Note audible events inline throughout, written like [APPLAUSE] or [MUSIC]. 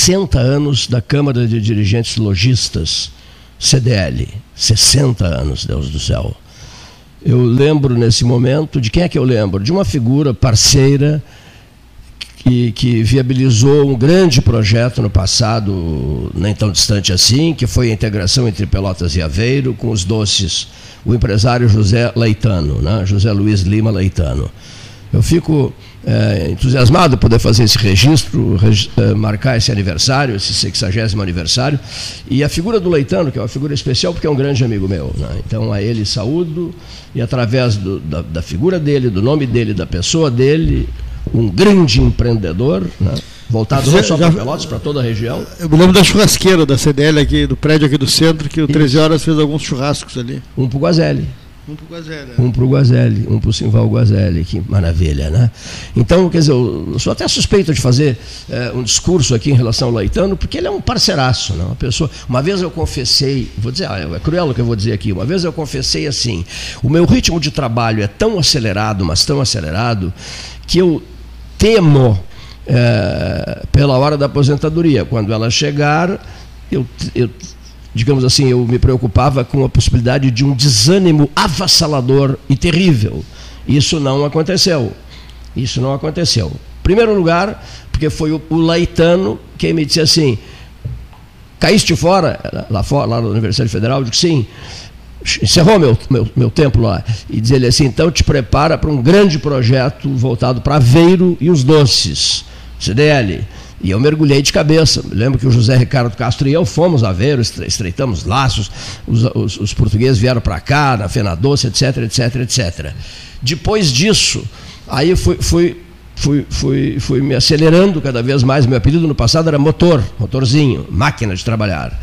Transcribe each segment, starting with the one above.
60 anos da Câmara de Dirigentes Logistas, CDL. 60 anos, Deus do céu. Eu lembro nesse momento, de quem é que eu lembro? De uma figura parceira que, que, viabilizou um grande projeto no passado, nem tão distante assim, que foi a integração entre Pelotas e Aveiro com os doces, o empresário José Leitano, né? José Luiz Lima Leitano. Eu fico é, entusiasmado poder fazer esse registro, é, marcar esse aniversário, esse 60 aniversário. E a figura do Leitano, que é uma figura especial porque é um grande amigo meu. Né? Então a ele saúdo e através do, da, da, figura dele, do nome dele, da pessoa dele, um grande empreendedor. Né? Voltado não só para Pelotas, para toda a região. Eu me lembro da churrasqueira da CDL aqui, do prédio aqui do centro, que o 13 horas fez alguns churrascos ali. Um para o Guazelli. Um para o Guazelli. Um para o Guazelli, um para o Simval Guazelli, que maravilha, né? Então, quer dizer, eu sou até suspeito de fazer é, um discurso aqui em relação ao Laitano, porque ele é um parceiraço, né? Uma pessoa. Uma vez eu confessei, vou dizer, ah, é cruel o que eu vou dizer aqui, uma vez eu confessei assim: o meu ritmo de trabalho é tão acelerado, mas tão acelerado, que eu temo é, pela hora da aposentadoria. Quando ela chegar, eu, eu digamos assim, eu me preocupava com a possibilidade de um desânimo avassalador e terrível. Isso não aconteceu. Isso não aconteceu. Em primeiro lugar, porque foi o, Laitano quem me disse assim: caíste fora, lá fora, lá na Universidade Federal? Eu disse sim. Encerrou meu, meu, meu tempo lá. E diz ele assim: então te prepara para um grande projeto voltado para Aveiro e os doces, CDL. E eu mergulhei de cabeça. lembro que o José Ricardo Castro e eu fomos a ver, estreitamos laços, os, os, os portugueses vieram para cá, na Fena Doce, etc, etc, etc. Depois disso, aí fui, fui, fui, fui, fui me acelerando cada vez mais. Meu apelido no passado era motor, motorzinho, máquina de trabalhar.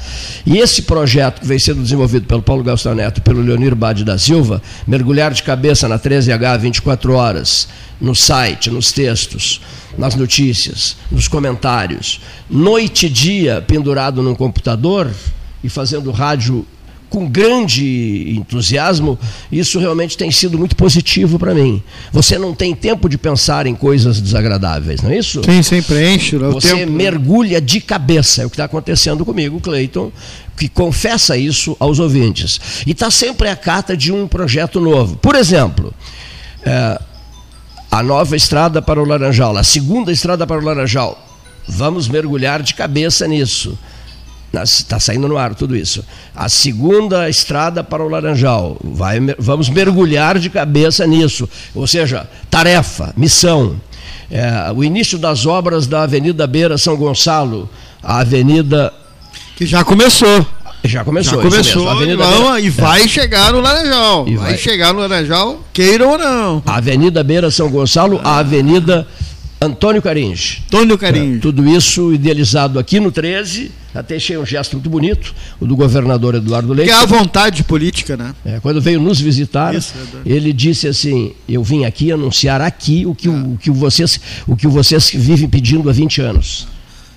E esse projeto que vem sendo desenvolvido pelo Paulo Gastão Neto e pelo Leonir Bade da Silva, mergulhar de cabeça na 13H 24 horas, no site, nos textos, nas notícias, nos comentários, noite e dia pendurado num computador e fazendo rádio com grande entusiasmo, isso realmente tem sido muito positivo para mim. Você não tem tempo de pensar em coisas desagradáveis, não é isso? Sim, sempre enche. Você tempo... mergulha de cabeça, é o que está acontecendo comigo, Cleiton, que confessa isso aos ouvintes. E está sempre a carta de um projeto novo. Por exemplo, é, a nova estrada para o Laranjal, a segunda estrada para o Laranjal. Vamos mergulhar de cabeça nisso. Está saindo no ar tudo isso. A segunda estrada para o Laranjal. Vai, vamos mergulhar de cabeça nisso. Ou seja, tarefa, missão. É, o início das obras da Avenida Beira São Gonçalo, a Avenida. Que já começou. Já começou. Já começou Avenida Beira... e vai é. chegar no Laranjal. Vai, vai chegar no Laranjal, queiram ou não. A Avenida Beira São Gonçalo, a Avenida Antônio Carins. Antônio Carins. É, tudo isso idealizado aqui no 13. Até achei um gesto muito bonito, o do governador Eduardo Leite. Que é a vontade política, né? É, quando veio nos visitar, isso, é ele disse assim: Eu vim aqui anunciar aqui o que, o, o, que vocês, o que vocês vivem pedindo há 20 anos.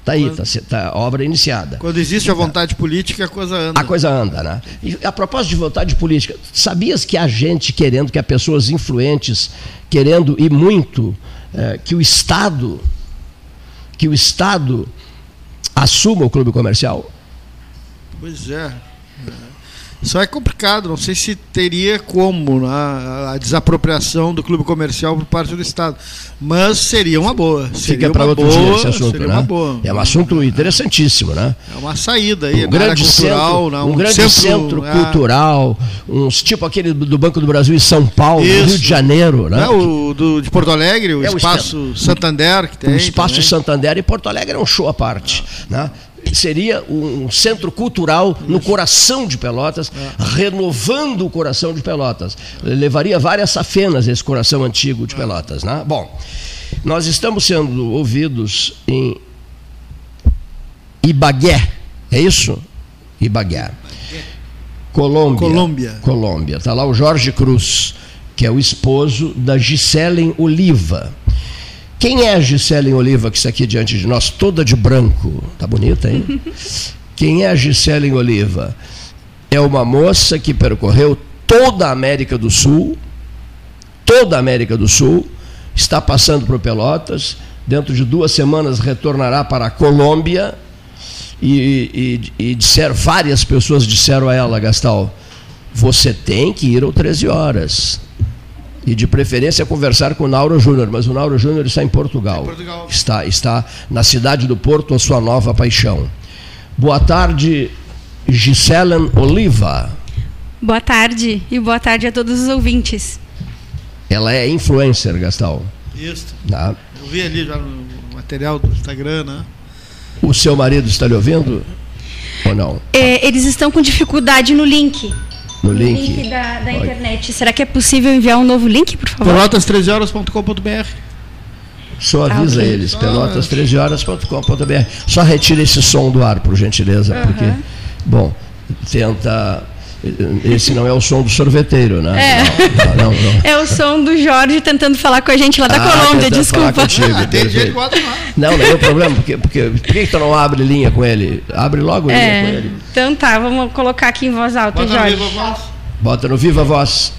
Está aí, está tá, obra iniciada. Quando existe a vontade política, a coisa anda. A coisa anda, né? E a propósito de vontade política, sabias que há gente querendo, que há pessoas influentes querendo e muito é, que o Estado, que o Estado assuma o clube comercial? Pois é. Só é complicado, não sei se teria como né, a desapropriação do clube comercial por parte do Estado. Mas seria uma boa. Seria Fica para outro boa, dia esse assunto, né? É um assunto interessantíssimo, né? É uma saída aí, um grande cultural, centro, né? um, um, grande centro, centro é... cultural, uns tipo aquele do Banco do Brasil em São Paulo, Isso. Rio de Janeiro, né? É, o do, de Porto Alegre, o é Espaço o Santander que tem. O Espaço também. Santander e Porto Alegre é um show à parte, ah. né? Seria um centro cultural no coração de Pelotas, é. renovando o coração de Pelotas. Levaria várias safenas esse coração antigo de Pelotas. Né? Bom, nós estamos sendo ouvidos em Ibagué, é isso? Ibagué. Colômbia. Colômbia. Colômbia. Está lá o Jorge Cruz, que é o esposo da Giselen Oliva. Quem é a Gisele Oliva que está aqui diante de nós, toda de branco? Tá bonita, hein? [LAUGHS] Quem é a Gisele Oliva? É uma moça que percorreu toda a América do Sul, toda a América do Sul, está passando por Pelotas, dentro de duas semanas retornará para a Colômbia. E, e, e disseram, várias pessoas disseram a ela, Gastal, você tem que ir ao 13 horas. E de preferência conversar com o Nauro Júnior, mas o Nauro Júnior está em Portugal. Portugal. Está, está na cidade do Porto, a sua nova paixão. Boa tarde, Giselen Oliva. Boa tarde e boa tarde a todos os ouvintes. Ela é influencer, Gastal. Isso. Ah. Eu vi ali já no material do Instagram, né? O seu marido está lhe ouvindo? Ou não? É, eles estão com dificuldade no link. No, no link, link da, da internet. Será que é possível enviar um novo link, por favor? pelotas13horas.com.br Só avisa ah, okay. eles, pelotas13horas.com.br. Só retire esse som do ar, por gentileza, uhum. porque, bom, tenta esse não é o som do sorveteiro, né? É. Não, não, não, é o som do Jorge tentando falar com a gente lá da ah, Colômbia, desculpa. Contigo, não, não é o problema, porque, porque, por que tu não abre linha com ele? Abre logo é. linha com ele. Então tá, vamos colocar aqui em voz alta, Bota Jorge. No viva voz. Bota no viva voz.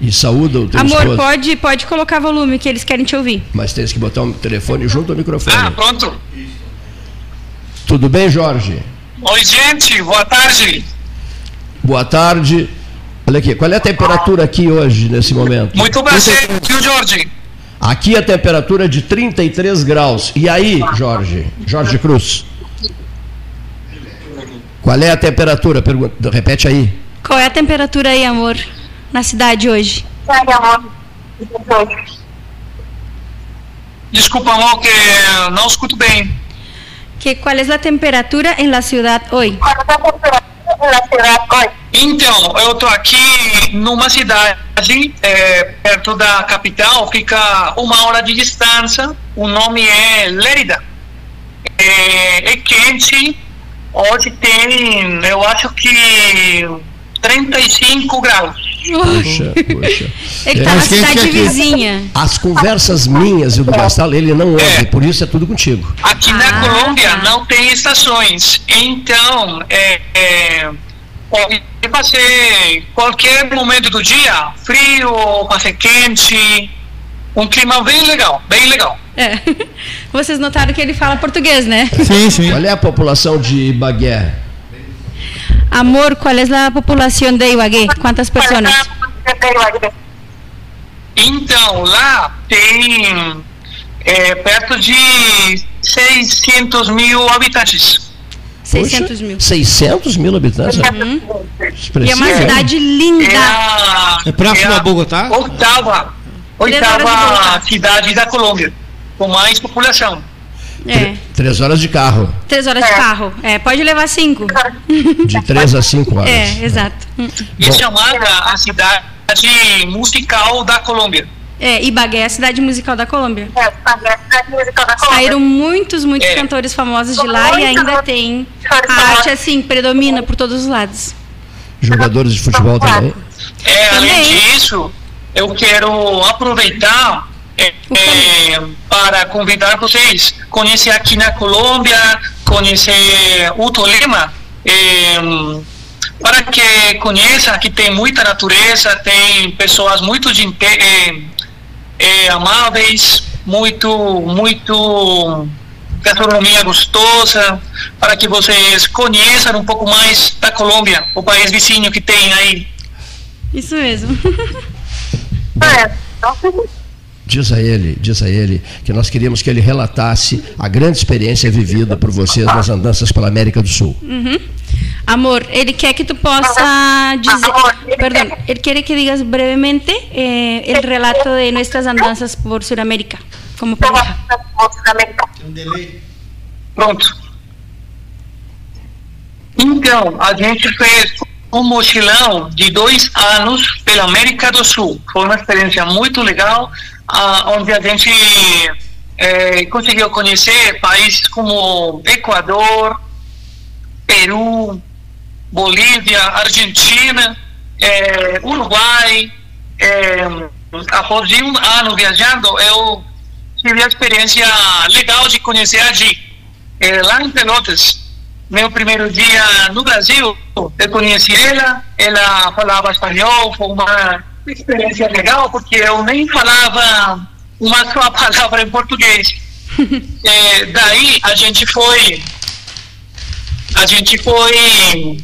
E saúda o teu Amor, esposo. pode, pode colocar volume que eles querem te ouvir. Mas tens que botar o um telefone junto ao microfone. Ah, pronto. Tudo bem, Jorge? Oi, gente, boa tarde. Boa tarde. Olha aqui, qual é a temperatura aqui hoje, nesse momento? Muito prazer, tio Jorge. Aqui a temperatura é de 33 graus. E aí, Jorge? Jorge Cruz? Qual é a temperatura? Pergunta, repete aí. Qual é a temperatura aí, amor, na cidade hoje? Desculpa, amor, que não escuto bem. Que, qual é a temperatura em la ciudad hoje? Então, eu estou aqui numa cidade é, perto da capital, fica uma hora de distância. O nome é Lérida. É, é quente. Hoje tem, eu acho que 35 graus. Puxa, puxa. Ele está é, na cidade vizinha. As conversas minhas e do Gastal, ele não ouve, é. por isso é tudo contigo. Aqui na ah, Colômbia tá. não tem estações, então é, é, pode fazer qualquer momento do dia, frio, ser quente, um clima bem legal, bem legal. É. [LAUGHS] Vocês notaram que ele fala português, né? Sim, sim. Qual é a população de Ibagué? Amor, qual é a população de Ibagué? Quantas pessoas? Então, lá tem é, perto de 600 mil habitantes. 600 Poxa, mil. 600 mil habitantes? Uhum. E é uma cidade linda. É, a, é próximo é a Bogotá? Oitava, oitava cidade da Colômbia, com mais população. É. Três horas de carro. Três horas é. de carro. É, pode levar cinco. De [LAUGHS] três a cinco horas. É, exato. E chamada a cidade musical da Colômbia. É, Ibagué é a cidade musical da Colômbia. É, Ibagué é a cidade musical da Colômbia. Saíram muitos, muitos é. cantores famosos de lá e ainda tem. A arte, assim, predomina por todos os lados. Jogadores de futebol também? É, além disso, eu quero aproveitar é, é, para convidar vocês a conhecer aqui na Colômbia, conhecer o Tolima, é, para que conheça que tem muita natureza, tem pessoas muito de, é, é, amáveis, muito, muito gastronomia gostosa, para que vocês conheçam um pouco mais da Colômbia, o país vizinho que tem aí. Isso mesmo. é, Diz a ele, diz a ele que nós queríamos que ele relatasse a grande experiência vivida por vocês nas andanças pela América do Sul. Uhum. Amor, ele quer que tu possa dizer, perdão, ele quer que digas brevemente eh, el relato de nuestras andanças por Sudamérica, como pareja. Pronto. Então, a gente fez um mochilão de dois anos pela América do Sul. Foi uma experiência muito legal onde a gente é, conseguiu conhecer países como Equador, Peru, Bolívia, Argentina, é, Uruguai. É, após um ano viajando, eu tive a experiência legal de conhecer a. É, lá em Pelotas, meu primeiro dia no Brasil, eu conheci ela, ela falava espanhol, foi uma experiência legal, porque eu nem falava uma [LAUGHS] só palavra em português. [LAUGHS] é, daí a gente foi a gente foi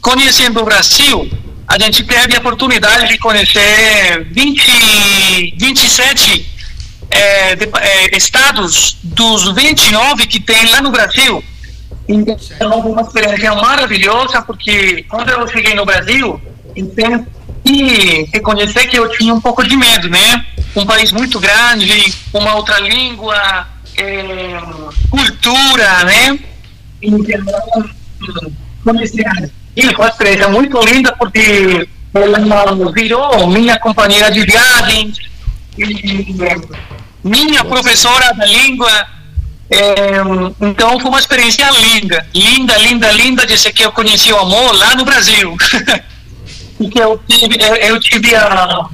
conhecendo o Brasil, a gente teve a oportunidade de conhecer 20, 27 é, de, é, estados dos 29 que tem lá no Brasil. Então, uma experiência maravilhosa, porque quando eu cheguei no Brasil, então, e reconhecer que eu tinha um pouco de medo, né? Um país muito grande, uma outra língua, é, cultura, né? Então, comecei a ir com uma experiência muito linda, porque ela virou minha companheira de viagem, e, minha professora da língua. É, então foi uma experiência linda, linda, linda, linda de que eu conheci o amor lá no Brasil. [LAUGHS] e que eu tive, eu, eu tive a,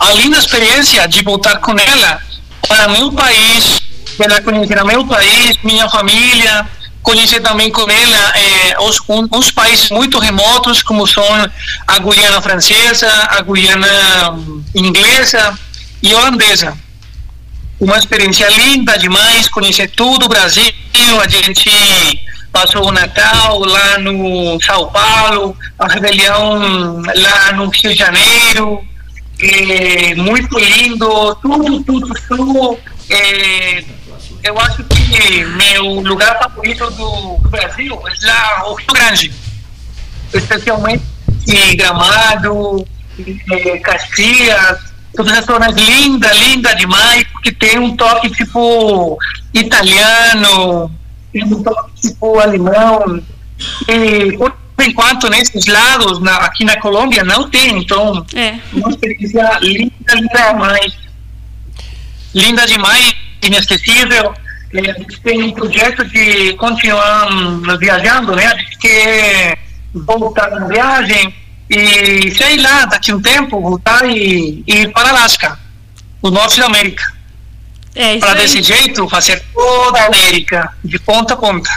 a linda experiência de voltar com ela para meu país, ela conhecer meu país, minha família, conhecer também com ela é, os, um, países muito remotos, como são a Guiana Francesa, a Guiana hum, Inglesa e Holandesa. Uma experiência linda demais, conhecer tudo o Brasil, a gente passou o Natal lá no São Paulo, a rebelião lá no Rio de Janeiro, é, muito lindo, tudo, tudo, tudo. É, eu acho que meu lugar favorito do, Brasil é lá o Rio Grande, especialmente Gramado, é, Caxias, todas as zonas linda, linda demais, porque tem um toque tipo italiano, tem um toque tipo alemão, e por enquanto nesses lados, na, aqui na Colômbia, não tem, então é. uma experiência linda, linda demais, linda demais, inesquecível, a gente tem um projeto de continuar viajando, né, a gente quer voltar na viagem, e sei lá, daqui a um tempo, voltar e, e ir para Alasca, o norte da América. É, para desse jeito fazer toda a América, de ponta a ponta.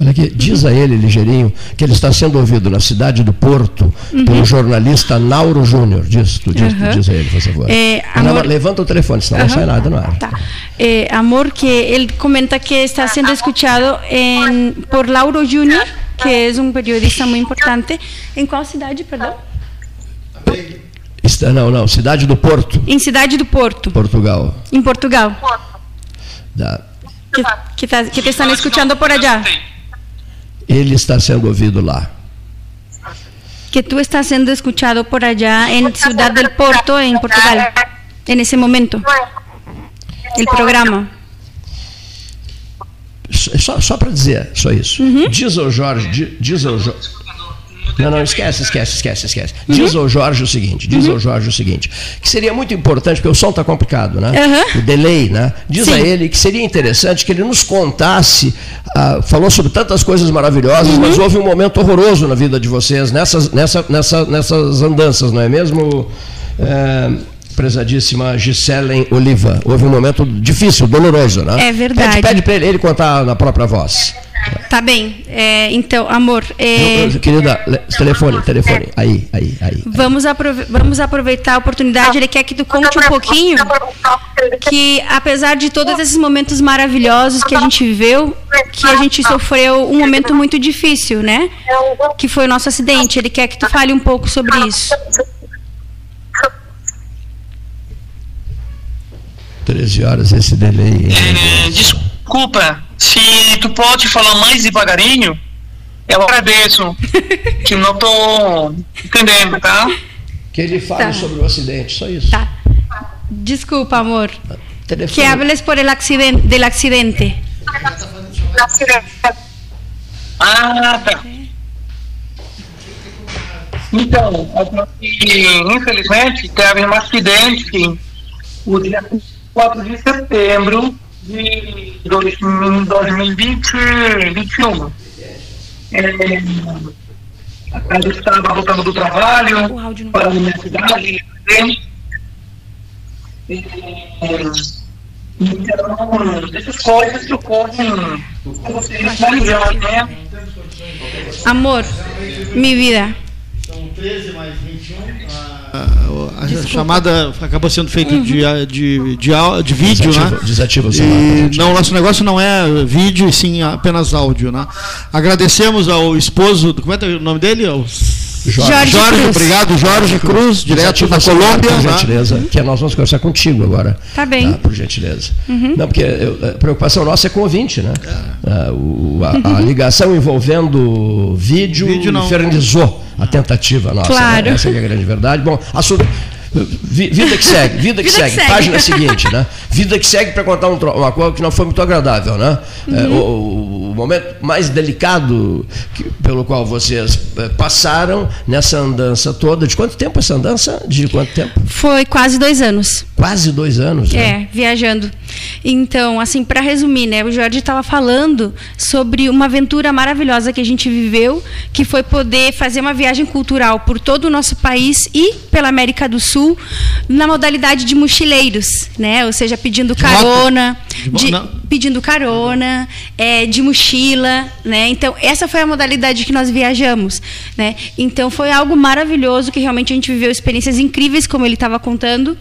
Olha aqui, diz a ele, ligeirinho, que ele está sendo ouvido na cidade do Porto uhum. pelo jornalista Nauro Júnior. Diz, tu diz, uhum. diz a ele, por favor. É, amor... levanta o telefone, senão uhum. não sai nada no ar. Tá. É, amor, que ele comenta que está sendo escuchado em, por Lauro Júnior que é um periodista muito importante. Em qual cidade, perdão? Está, não, não, cidade do Porto. Em cidade do Porto. Portugal. Em Portugal. Da. Que, que, tá, que te estão escutando por allá. Ele está sendo ouvido lá. Que tu estás sendo escuchado por allá em Ciudad del Porto, em Portugal, en ese momento. El programa. Só, só para dizer, só isso. Uhum. Diz ao Jorge, diz ao Jorge. Não, não, esquece, esquece, esquece, esquece. Uhum. Diz ao Jorge o seguinte, diz uhum. ao Jorge o seguinte, que seria muito importante, porque o som está complicado, né? Uhum. O delay, né? Diz Sim. a ele que seria interessante que ele nos contasse, uh, falou sobre tantas coisas maravilhosas, uhum. mas houve um momento horroroso na vida de vocês, nessas, nessa, nessa, nessas andanças, não é mesmo? É prezadíssima Gisele Oliva. Houve um momento difícil, doloroso, né? É verdade. Pede, pede para ele, ele contar na própria voz. Tá bem. É, então, amor. É... Eu, eu, querida, telefone, telefone. Aí, aí, aí. Vamos, aprove vamos aproveitar a oportunidade. Ele quer que tu conte um pouquinho que, apesar de todos esses momentos maravilhosos que a gente viveu, que a gente sofreu um momento muito difícil, né? Que foi o nosso acidente. Ele quer que tu fale um pouco sobre isso. 13 horas esse delay. É, desculpa, se tu pode falar mais devagarinho, eu agradeço. [LAUGHS] que não estou entendendo, tá? Que ele fale tá. sobre o acidente, só isso. Tá. Desculpa, amor. Telefone. Que hables por el accidente, del accidente. Ah, tá. Então, infelizmente, teve um acidente o dia 4 de setembro de 2021. É, a gente estava voltando do trabalho para a universidade. É, então, essas coisas que ocorrem com vocês na né? Amor, minha vida. 13 mais 21. A, a chamada acabou sendo feita uhum. de, de, de, de, vídeo, desativa, né? Desativa o celular. E não, nosso negócio não é vídeo, e sim apenas áudio, né? Agradecemos ao esposo, como é, é o nome dele? Jorge, Jorge, Jorge obrigado, Jorge Cruz, Cruz direto da Colômbia. Por gentileza, uhum. que nós vamos conversar contigo agora. Tá bem. Tá, por gentileza. Uhum. Não, porque a preocupação nossa é com o ouvinte, né? É. A, o, a, a, ligação envolvendo vídeo, vídeo não... infernizou a tentativa nossa. Né? Claro. Né? Essa é a grande verdade. Bom, assunto. Vida que segue, vida que, vida segue. que segue. Página [LAUGHS] seguinte, né? Vida que segue para contar um, uma coisa que não foi muito agradável, né? Uhum. É, o, o, momento mais delicado que, pelo qual vocês é, passaram nessa andança toda. De quanto tempo essa andança? De quanto tempo? Foi quase dois anos. Quase dois anos, né? É, viajando. Então, assim, para resumir, né? O Jorge estava falando sobre uma aventura maravilhosa que a gente viveu, que foi poder fazer uma viagem cultural por todo o nosso país e pela América do Sul, na modalidade de mochileiros, né? Ou seja, pedindo carona, de, pedindo carona, é, de mochila, né? Então, essa foi a modalidade que nós viajamos, né? Então, foi algo maravilhoso que realmente a gente viveu experiências incríveis, como ele estava contando.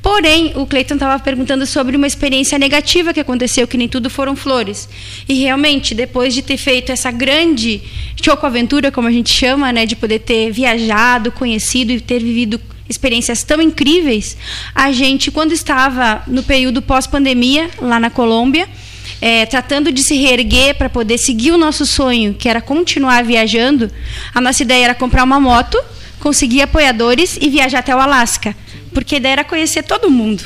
Porém, o Cleiton estava perguntando sobre uma experiência negativa que aconteceu, que nem tudo foram flores. E realmente, depois de ter feito essa grande choco-aventura, como a gente chama, né, de poder ter viajado, conhecido e ter vivido experiências tão incríveis, a gente, quando estava no período pós-pandemia, lá na Colômbia, é, tratando de se reerguer para poder seguir o nosso sonho, que era continuar viajando, a nossa ideia era comprar uma moto, conseguir apoiadores e viajar até o Alasca porque a ideia era conhecer todo mundo.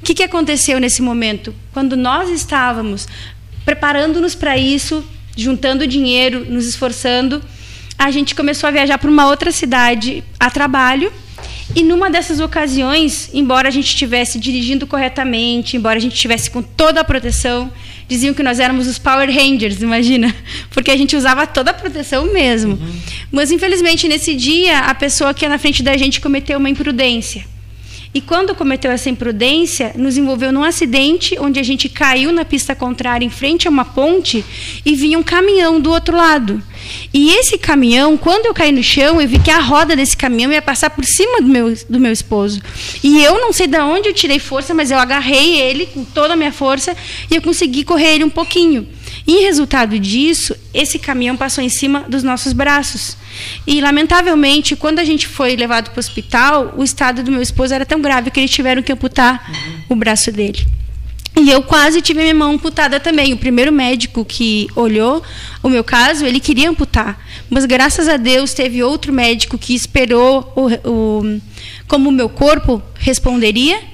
O que, que aconteceu nesse momento? Quando nós estávamos preparando-nos para isso, juntando dinheiro, nos esforçando, a gente começou a viajar para uma outra cidade a trabalho. E numa dessas ocasiões, embora a gente estivesse dirigindo corretamente, embora a gente estivesse com toda a proteção, diziam que nós éramos os Power Rangers, imagina, [LAUGHS] porque a gente usava toda a proteção mesmo. Uhum. Mas infelizmente nesse dia a pessoa que ia na frente da gente cometeu uma imprudência. E quando cometeu essa imprudência, nos envolveu num acidente onde a gente caiu na pista contrária em frente a uma ponte e vinha um caminhão do outro lado. E esse caminhão, quando eu caí no chão, eu vi que a roda desse caminhão ia passar por cima do meu, do meu esposo. E eu não sei de onde eu tirei força, mas eu agarrei ele com toda a minha força e eu consegui correr ele um pouquinho. E, em resultado disso, esse caminhão passou em cima dos nossos braços. E, lamentavelmente, quando a gente foi levado para o hospital, o estado do meu esposo era tão grave que eles tiveram que amputar uhum. o braço dele. E eu quase tive minha mão amputada também. O primeiro médico que olhou o meu caso, ele queria amputar. Mas, graças a Deus, teve outro médico que esperou o, o, como o meu corpo responderia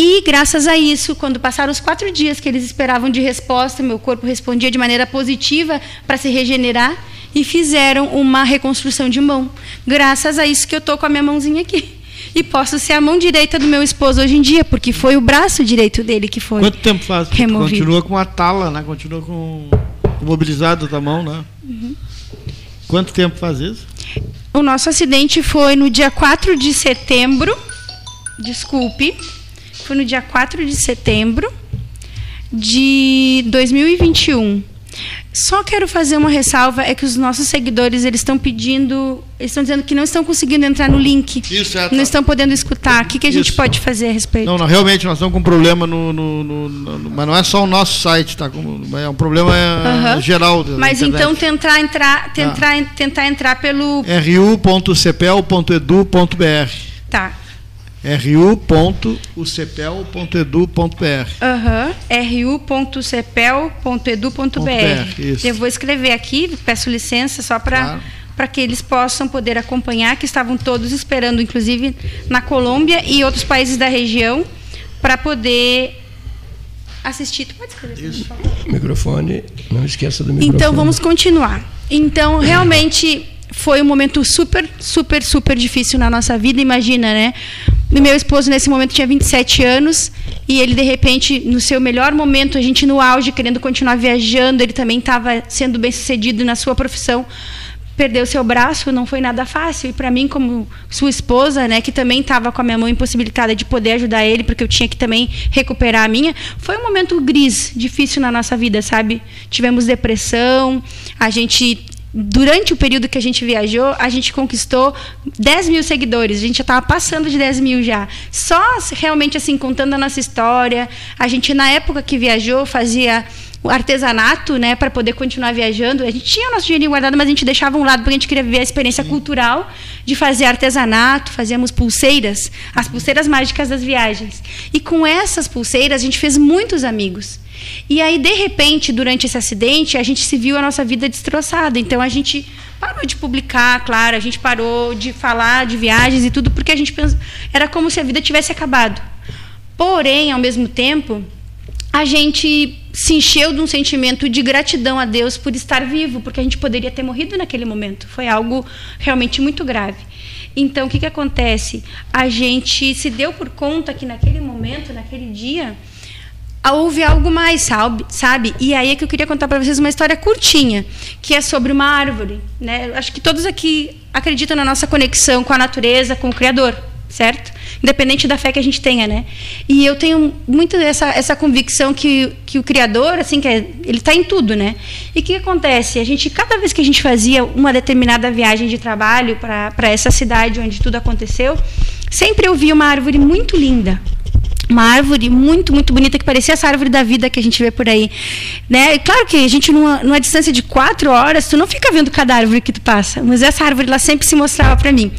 e graças a isso, quando passaram os quatro dias que eles esperavam de resposta, meu corpo respondia de maneira positiva para se regenerar e fizeram uma reconstrução de mão. Graças a isso que eu estou com a minha mãozinha aqui. E posso ser a mão direita do meu esposo hoje em dia, porque foi o braço direito dele que foi. Quanto tempo faz? Removido. Continua com a tala, né? Continua com mobilizado da mão, né? Uhum. Quanto tempo faz isso? O nosso acidente foi no dia 4 de setembro. Desculpe foi no dia 4 de setembro de 2021. Só quero fazer uma ressalva é que os nossos seguidores eles estão pedindo, eles estão dizendo que não estão conseguindo entrar no link, Isso, é, tá. não estão podendo escutar. O que, que a gente pode fazer a respeito? Não, não, realmente nós estamos com um problema no, no, no, no, mas não é só o nosso site, tá? É um problema é, geral. Mas então tentar entrar, tentar, ah. tentar entrar pelo ru.cepel.edu.br. Tá ru.ucepel.edu.br. Aham, uhum. ru.cepel.edu.br. Eu vou escrever aqui, peço licença só para claro. para que eles possam poder acompanhar, que estavam todos esperando, inclusive na Colômbia e outros países da região, para poder assistir. Tu pode escrever Isso. Microfone, não esqueça do microfone. Então vamos continuar. Então, realmente foi um momento super, super, super difícil na nossa vida, imagina, né? Meu esposo, nesse momento, tinha 27 anos e ele, de repente, no seu melhor momento, a gente no auge, querendo continuar viajando, ele também estava sendo bem sucedido na sua profissão, perdeu seu braço, não foi nada fácil. E para mim, como sua esposa, né, que também estava com a minha mão impossibilitada de poder ajudar ele, porque eu tinha que também recuperar a minha, foi um momento gris, difícil na nossa vida, sabe? Tivemos depressão, a gente durante o período que a gente viajou, a gente conquistou 10 mil seguidores. A gente já estava passando de 10 mil já. Só realmente assim, contando a nossa história. A gente, na época que viajou, fazia o artesanato, né, para poder continuar viajando. A gente tinha o nosso dinheiro guardado, mas a gente deixava um lado porque a gente queria viver a experiência Sim. cultural de fazer artesanato, fazíamos pulseiras, as pulseiras mágicas das viagens. E com essas pulseiras a gente fez muitos amigos. E aí, de repente, durante esse acidente, a gente se viu a nossa vida destroçada. Então a gente parou de publicar, claro, a gente parou de falar de viagens e tudo, porque a gente pensa, era como se a vida tivesse acabado. Porém, ao mesmo tempo, a gente se encheu de um sentimento de gratidão a Deus por estar vivo, porque a gente poderia ter morrido naquele momento. Foi algo realmente muito grave. Então, o que, que acontece? A gente se deu por conta que naquele momento, naquele dia, houve algo mais, sabe? sabe? E aí é que eu queria contar para vocês uma história curtinha, que é sobre uma árvore. Né? Acho que todos aqui acreditam na nossa conexão com a natureza, com o Criador certo? Independente da fé que a gente tenha, né? E eu tenho muito essa, essa convicção que, que o Criador, assim, que é, ele está em tudo, né? E o que acontece? A gente, cada vez que a gente fazia uma determinada viagem de trabalho para essa cidade onde tudo aconteceu, sempre eu via uma árvore muito linda, uma árvore muito, muito bonita, que parecia essa árvore da vida que a gente vê por aí. Né? E claro que a gente, numa, numa distância de quatro horas, tu não fica vendo cada árvore que tu passa, mas essa árvore lá sempre se mostrava para mim.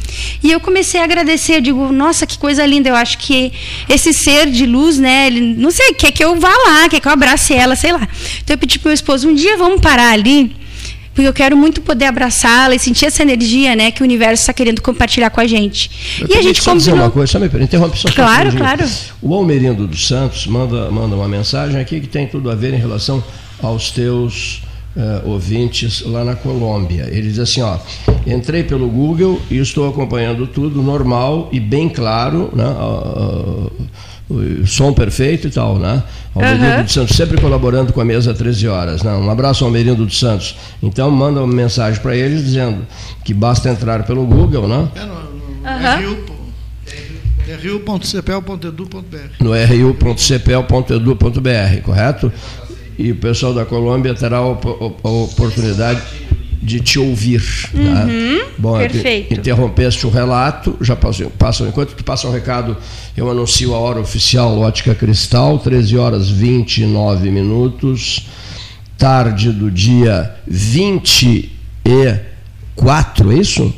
E eu comecei a agradecer, eu digo, nossa, que coisa linda, eu acho que esse ser de luz, né, ele, não sei, quer que eu vá lá, quer que eu abrace ela, sei lá. Então eu pedi para meu esposo, um dia vamos parar ali porque eu quero muito poder abraçá-la e sentir essa energia, né, que o universo está querendo compartilhar com a gente. Eu e a gente dizer uma coisa, só me interrompe só Claro, claro. O Almerindo dos Santos manda, manda uma mensagem aqui que tem tudo a ver em relação aos teus uh, ouvintes lá na Colômbia. Ele diz assim, ó, entrei pelo Google e estou acompanhando tudo normal e bem claro, né? Uh, uh, som perfeito e tal, né? Almerindo uhum. dos Santos sempre colaborando com a mesa 13 horas. Né? Um abraço ao Almerindo dos Santos. Então manda uma mensagem para eles dizendo que basta entrar pelo Google, né? É no, no ru.cepel.edu.br No ru.cepel.edu.br, correto? E o pessoal da Colômbia terá a, oportunidade de te ouvir. Tá? Uhum, tá? Bom, perfeito. interrompeste o relato, já passou, passou, enquanto tu passa um recado, eu anuncio a hora oficial Ótica Cristal, 13 horas 29 minutos, tarde do dia 24, é isso?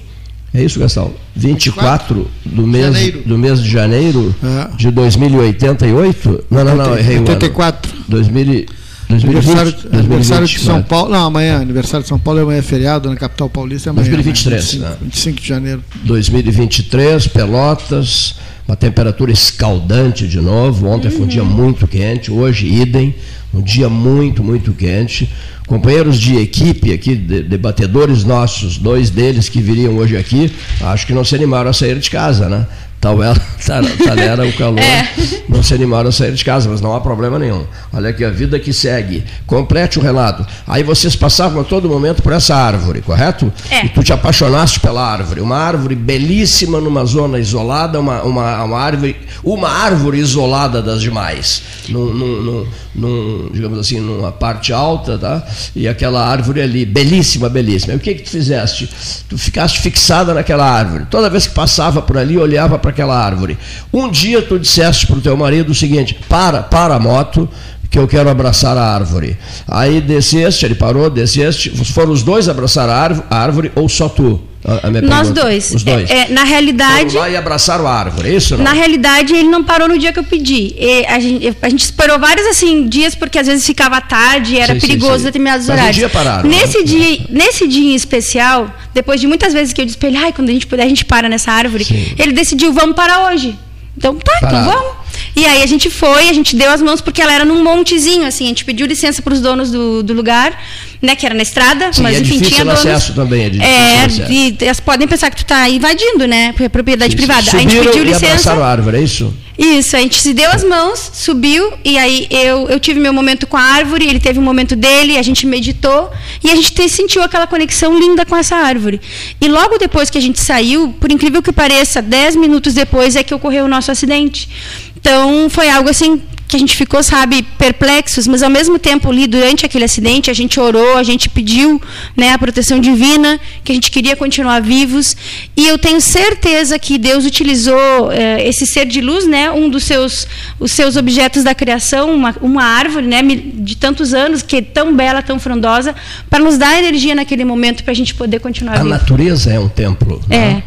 É isso, Gastão? 24 do mês, do mês de janeiro é. de 2088? Não, não, não, errei 84. o ano. 2000 aniversário, aniversário de São Paulo. Não, amanhã, aniversário de São Paulo é amanhã, é feriado na capital paulista. É amanhã, 2023. 25, né? 25 de janeiro. 2023, Pelotas, uma temperatura escaldante de novo. Ontem uhum. foi um dia muito quente, hoje idem, um dia muito, muito quente. Companheiros de equipe aqui, debatedores nossos, dois deles que viriam hoje aqui, acho que não se animaram a sair de casa, né? Tal ela, [LAUGHS] tal, tal era o calor, é. não se animaram a sair de casa, mas não há problema nenhum. Olha aqui, a vida que segue. Complete o relato. Aí vocês passavam a todo momento por essa árvore, correto? É. E tu te apaixonaste pela árvore. Uma árvore belíssima numa zona isolada, uma, uma, uma, árvore, uma árvore isolada das demais. Num, num, num, digamos assim, numa parte alta, tá? E aquela árvore ali, belíssima, belíssima. E o que que tu fizeste? Tu ficaste fixada naquela árvore. Toda vez que passava por ali, olhava para aquela árvore. Um dia tu disseste para o teu marido o seguinte: para, para a moto, que eu quero abraçar a árvore. Aí desceste, ele parou, desceste. Foram os dois abraçar a árvore ou só tu? A, Nós pergunta. dois. Os dois. É, é, na realidade. Foram lá e abraçaram a árvore, é isso? Não? Na realidade, ele não parou no dia que eu pedi. a, gente, a gente esperou vários assim, dias, porque às vezes ficava tarde, era sim, perigoso sim, sim. determinados Mas horários. Um dia pararam, nesse, né? dia, nesse dia em especial, depois de muitas vezes que eu disse para ele, ai, quando a gente puder, a gente para nessa árvore, ele decidiu, vamos parar hoje. Então tá, Parado. então vamos. E aí a gente foi, a gente deu as mãos porque ela era num montezinho, assim, a gente pediu licença para os donos do, do, lugar, né, que era na estrada, Sim, mas é enfim, tinha donos. acesso também, é difícil é, e elas podem pensar que tu está invadindo, né, porque é propriedade isso. privada. Subiram a gente pediu e licença. a árvore, é isso? Isso, a gente se deu as mãos, subiu, e aí eu, eu tive meu momento com a árvore, ele teve um momento dele, a gente meditou, e a gente te, sentiu aquela conexão linda com essa árvore. E logo depois que a gente saiu, por incrível que pareça, dez minutos depois é que ocorreu o nosso acidente. Então, foi algo assim que a gente ficou, sabe, perplexos, mas ao mesmo tempo ali, durante aquele acidente, a gente orou, a gente pediu né, a proteção divina, que a gente queria continuar vivos. E eu tenho certeza que Deus utilizou eh, esse ser de luz, né, um dos seus, os seus objetos da criação, uma, uma árvore né, de tantos anos, que é tão bela, tão frondosa, para nos dar energia naquele momento para a gente poder continuar a vivo. A natureza é um templo. É. Né?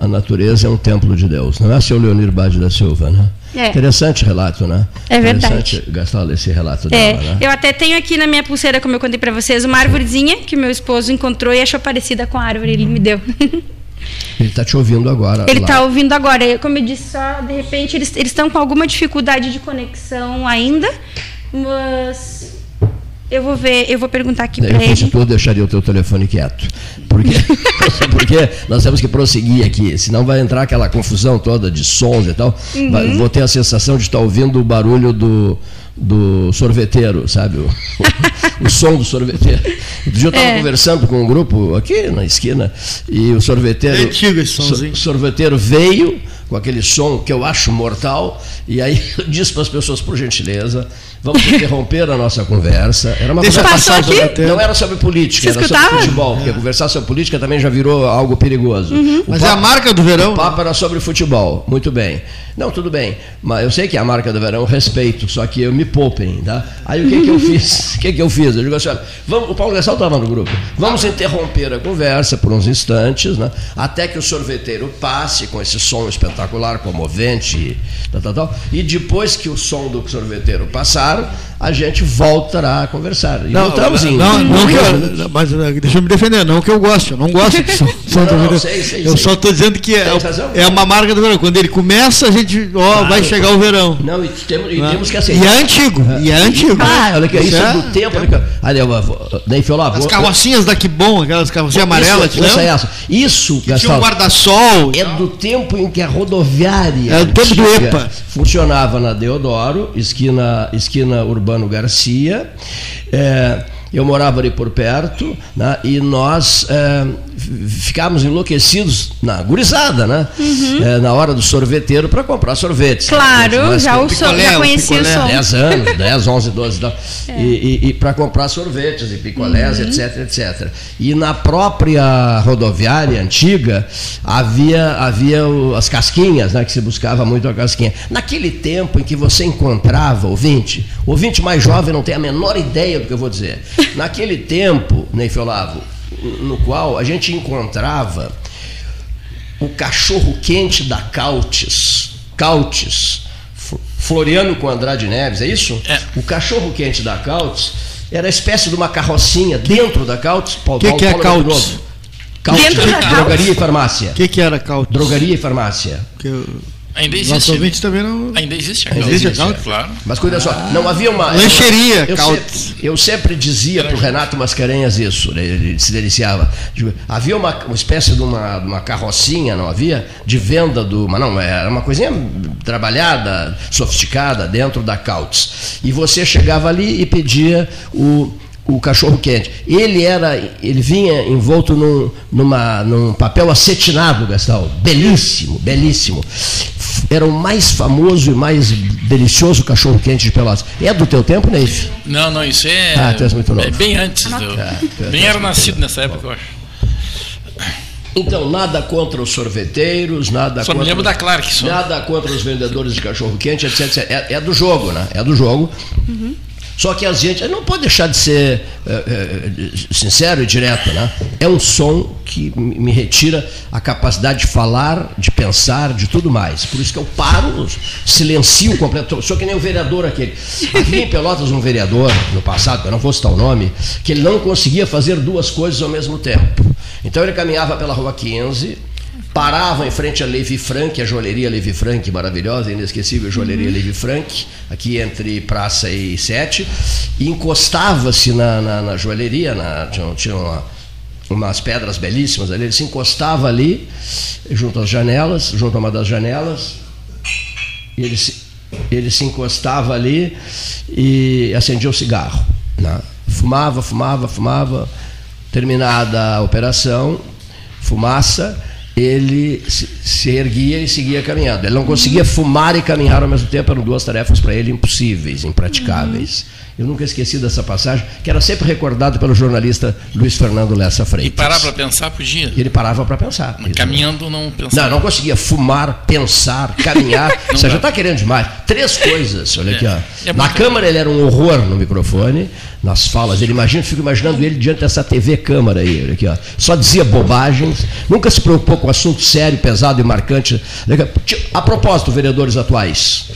A natureza é um templo de Deus. Não é, seu Leonir Bade da Silva, né? É. Interessante relato, né? É verdade. Interessante gastar esse relato é. dela, né? Eu até tenho aqui na minha pulseira, como eu contei para vocês, uma árvorezinha que meu esposo encontrou e achou parecida com a árvore, ele me deu. [LAUGHS] Ele está te ouvindo agora. Ele está ouvindo agora. Como eu disse, só de repente eles estão com alguma dificuldade de conexão ainda, mas eu vou ver, eu vou perguntar aqui para ele. Eu deixaria o teu telefone quieto. Porque, [LAUGHS] porque nós temos que prosseguir aqui, senão vai entrar aquela confusão toda de sons e tal. Uhum. Vou ter a sensação de estar ouvindo o barulho do, do sorveteiro, sabe? O, o, o som do sorveteiro. Outro dia eu estava é. conversando com um grupo aqui na esquina e o sorveteiro. É antigo esse somzinho. sorveteiro veio com aquele som que eu acho mortal, e aí [LAUGHS] eu disse para as pessoas, por gentileza, Vamos interromper a nossa conversa. Era uma Deixa passar aqui? Não era sobre política, Você era sobre futebol, porque conversar sobre política também já virou algo perigoso. Uhum. Mas papo, é a marca do verão. O papo era sobre futebol. Muito bem. Não, tudo bem. Mas eu sei que é a marca do verão, respeito, só que eu me poupem, tá? Aí o que, que eu [LAUGHS] fiz? O que, que eu fiz? Eu digo assim, olha, vamos, o Paulo Gessal estava no grupo. Vamos interromper a conversa por uns instantes, né? Até que o sorveteiro passe com esse som espetacular, comovente, tal, tal, tal. E depois que o som do sorveteiro passar, claro a gente voltará a conversar. E não, voltamos não, não, não que eu, mas deixa eu me defender, não que eu gosto, eu não gosto de som. som não, não, sei, sei, eu sei. só estou dizendo que é, é uma marca do verão. Quando ele começa, a gente, ó, claro, vai chegar o verão. Não, e, temos, e ah. temos que aceitar. E é antigo, e é antigo. Ah, olha aqui, isso é do tempo. Olha, eu, nem foi lá. As carrocinhas da Bom, aquelas carrocinhas amarelas, isso, é essa. Isso, que tinha um guarda-sol. É do tempo em que a rodoviária. É do tempo do EPA. Funcionava na Deodoro, esquina, esquina Urbano Garcia. É, eu morava ali por perto, né, e nós é, ficávamos enlouquecidos na gurizada, né? Uhum. É, na hora do sorveteiro para comprar sorvetes. Claro, né? já, o picolé, já conhecia o, som. 10 anos, 10, 11, 12, então, é. e, e, e para comprar sorvetes e picolés, uhum. etc, etc. E na própria rodoviária antiga havia, havia as casquinhas, né, que se buscava muito a casquinha. Naquele tempo em que você encontrava, ouvinte, ouvinte mais jovem não tem a menor ideia do que eu vou dizer. [LAUGHS] Naquele tempo, Olavo, no qual a gente encontrava o cachorro quente da Cautes, Cautes, Floriano com Andrade Neves, é isso? É. O cachorro quente da Cautes era a espécie de uma carrocinha dentro da Cautes. O que, que é Cautes? Cautes, drogaria e farmácia. O que, que era Cautes? Drogaria e farmácia. Que eu... Ainda existe. Nosso ouvinte também não. Ainda existe a Ainda existe a claro. Mas cuida só, não havia uma. Lancheria, eu, sempre, eu sempre dizia para o Renato Mascarenhas isso, né, ele se deliciava. Havia uma, uma espécie de uma, uma carrocinha, não havia? De venda do. Mas não, era uma coisinha trabalhada, sofisticada, dentro da Cautes. E você chegava ali e pedia o o cachorro quente. Ele era, ele vinha envolto num, numa, num papel acetinado, Gastão, belíssimo, belíssimo. Era o mais famoso e mais delicioso cachorro quente de Pelotas. É do teu tempo, Neif? Não, não, isso é, ah, tu és muito novo. é bem antes. Do, ah, bem era nascido nessa época, eu acho. Então, nada contra os sorveteiros, nada só contra. me lembro da Clark, só. Nada contra os vendedores de cachorro quente, etc. etc. É, é, do jogo, né? É do jogo. Uhum. Só que a gente não pode deixar de ser é, é, sincero e direto, né? É um som que me retira a capacidade de falar, de pensar, de tudo mais. Por isso que eu paro, silencio completo. Sou que nem o vereador aquele. Havia em Pelotas um vereador, no passado, eu não vou citar o nome, que ele não conseguia fazer duas coisas ao mesmo tempo. Então ele caminhava pela rua 15 paravam em frente à Levi Frank, a joalheria Levi Frank, maravilhosa, inesquecível joalheria uhum. Levi Frank, aqui entre Praça e Sete, e encostava-se na, na, na, joalheria, na, tinha, tinha uma, umas pedras belíssimas ali, ele se encostava ali, junto às janelas, junto a uma das janelas, e ele se, ele se encostava ali e acendia o cigarro. Né? Fumava, fumava, fumava, terminada a operação, fumaça, ele se, erguia e seguia caminhando. Ele não conseguia fumar e caminhar ao mesmo tempo, eram duas tarefas para ele impossíveis, impraticáveis. Uhum. Eu nunca esqueci dessa passagem, que era sempre recordado pelo jornalista Luiz Fernando Lessa Freitas. E parar para pensar podia? Ele parava para pensar. Caminhando não pensava. Não, não conseguia fumar, pensar, caminhar. [LAUGHS] Você já está querendo demais. Três coisas, olha é. aqui. Ó. É Na câmara ele era um horror no microfone, nas falas. Ele imagina, fico imaginando ele diante dessa TV câmara aí, olha aqui. Ó. Só dizia bobagens, nunca se preocupou com assunto sério, pesado e marcante. A propósito, vereadores atuais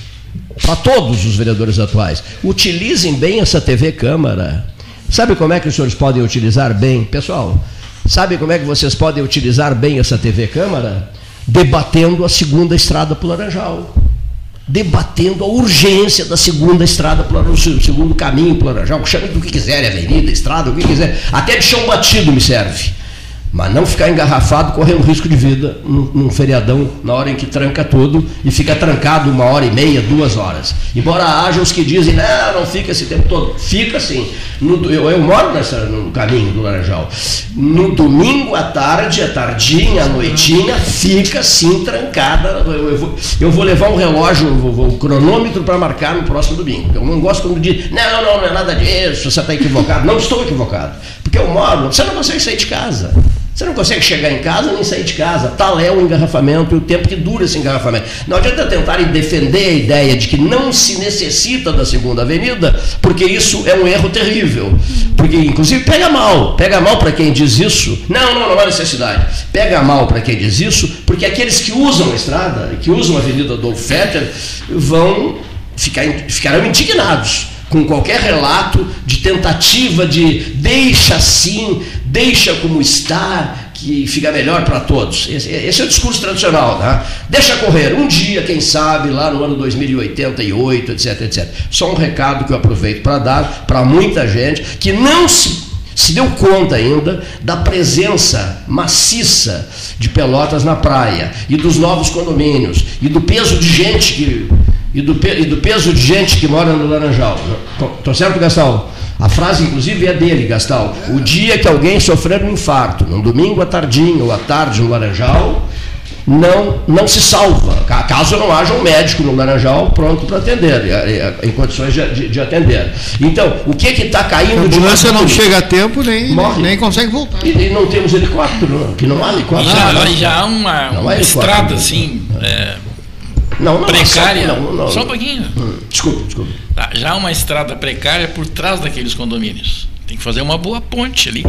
para todos os vereadores atuais. Utilizem bem essa TV Câmara. Sabe como é que os senhores podem utilizar bem? Pessoal, sabe como é que vocês podem utilizar bem essa TV Câmara? Debatendo a segunda estrada para o Laranjal. Debatendo a urgência da segunda estrada o segundo caminho para o Laranjal. Chame do que quiser, avenida, estrada, o que quiser. Até de chão batido me serve. Mas não ficar engarrafado correndo risco de vida num, num, feriadão, na hora em que tranca tudo e fica trancado uma hora e meia, duas horas. Embora haja os que dizem, não, não fica esse tempo todo. Fica sim. No, eu, eu, moro nessa, no caminho do Laranjal. No domingo à tarde, à tardinha, à noitinha, fica sim trancada. Eu, eu, vou, eu vou, levar um relógio, um, um cronômetro para marcar no próximo domingo. Eu não gosto quando diz, não, não, não é nada disso, você está equivocado. Não estou equivocado. Porque eu moro, você não consegue sair de casa. Você não consegue chegar em casa nem sair de casa. Tal é o engarrafamento e o tempo que dura esse engarrafamento. Não adianta tentarem defender a ideia de que não se necessita da segunda avenida, porque isso é um erro terrível. Porque, inclusive, pega mal. Pega mal para quem diz isso. Não, não, não há necessidade. Pega mal para quem diz isso, porque aqueles que usam a estrada, que usam a Avenida Adolfo Fetter, vão ficar, ficarão indignados com qualquer relato de tentativa de deixa assim, deixa como está, que fica melhor para todos. Esse, esse, é o discurso tradicional, tá? Deixa correr, um dia, quem sabe, lá no ano 2088, etc, etc. Só um recado que eu aproveito para dar para muita gente que não se se deu conta ainda da presença maciça de Pelotas na praia e dos novos condomínios e do peso de gente que e do, e do peso de gente que mora no Laranjal. Estou certo, Gastal? A frase, inclusive, é dele, Gastal. O dia que alguém sofrer um infarto, num domingo à tardinha ou à tarde no Laranjal, não, não se salva, caso não haja um médico no Laranjal pronto para atender, em condições de, de, de, atender. Então, o que que está caindo a ambulância não chega a tempo nem, Morre. nem consegue voltar. E, e, não temos helicóptero, que não há helicóptero. Já, já há uma, uma estrada assim, é, não, não, precária. Não, não, só um pouquinho. Hum, desculpa, desculpa. Tá, já há uma estrada precária por trás daqueles condomínios. Tem que fazer uma boa ponte ali.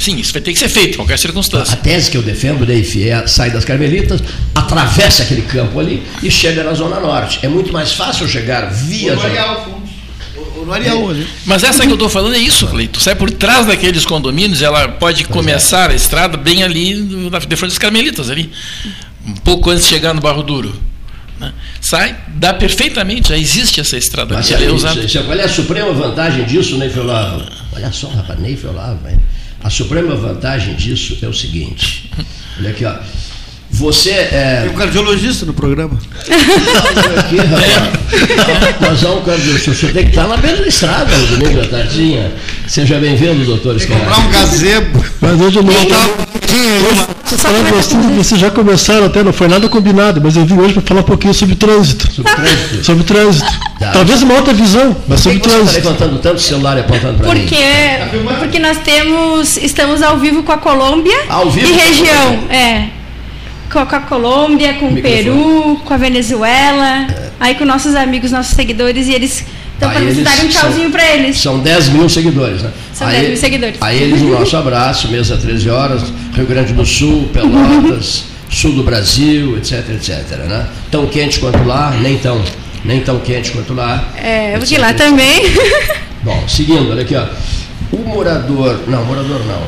Sim, isso vai ter que ser feito, em qualquer circunstância. A tese que eu defendo, Neif, é sai das Carmelitas, atravessa aquele campo ali e chega na Zona Norte. É muito mais fácil chegar via. No Areal, hoje. Mas essa que eu estou falando é isso, Cleito. Sai por trás daqueles condomínios, ela pode pois começar é. a estrada bem ali, de frente das Carmelitas, ali. Um pouco antes de chegar no Barro Duro. Né? Sai, dá perfeitamente, já existe essa estrada. Mas, ali, é qual é a suprema vantagem disso, Ney Olavo? Olha só, rapaz, Ney Olavo, a suprema vantagem disso é o seguinte. Olha aqui, ó. Você é. Tem um cardiologista no programa. Aqui, rapaz. Nós vamos, cardiologista. O senhor tem que estar na beira da estrada no domingo da tardinha. Seja bem-vindo, doutor que comprar um gazebo. Mas hoje eu não. Vocês, vocês já começaram até, não foi nada combinado, mas eu vim hoje para falar um pouquinho sobre trânsito. Sobre trânsito? Sobre trânsito. Tá. Talvez uma outra visão, mas sobre que trânsito. Você está levantando tanto o celular e apontando para porque, mim? Porque nós temos, estamos ao vivo com a Colômbia ao vivo e região. É com a Colômbia, com o Peru, com a Venezuela, é. aí com nossos amigos, nossos seguidores, e eles estão para nos dar um tchauzinho para eles. São 10 mil seguidores, né? São 10 mil seguidores. A eles o nosso abraço, mesa 13 horas, Rio Grande do Sul, Pelotas, [LAUGHS] sul do Brasil, etc, etc. Né? Tão quente quanto lá, nem tão, nem tão quente quanto lá. É, porque lá também. [LAUGHS] Bom, seguindo, olha aqui, ó. O morador, não, morador não.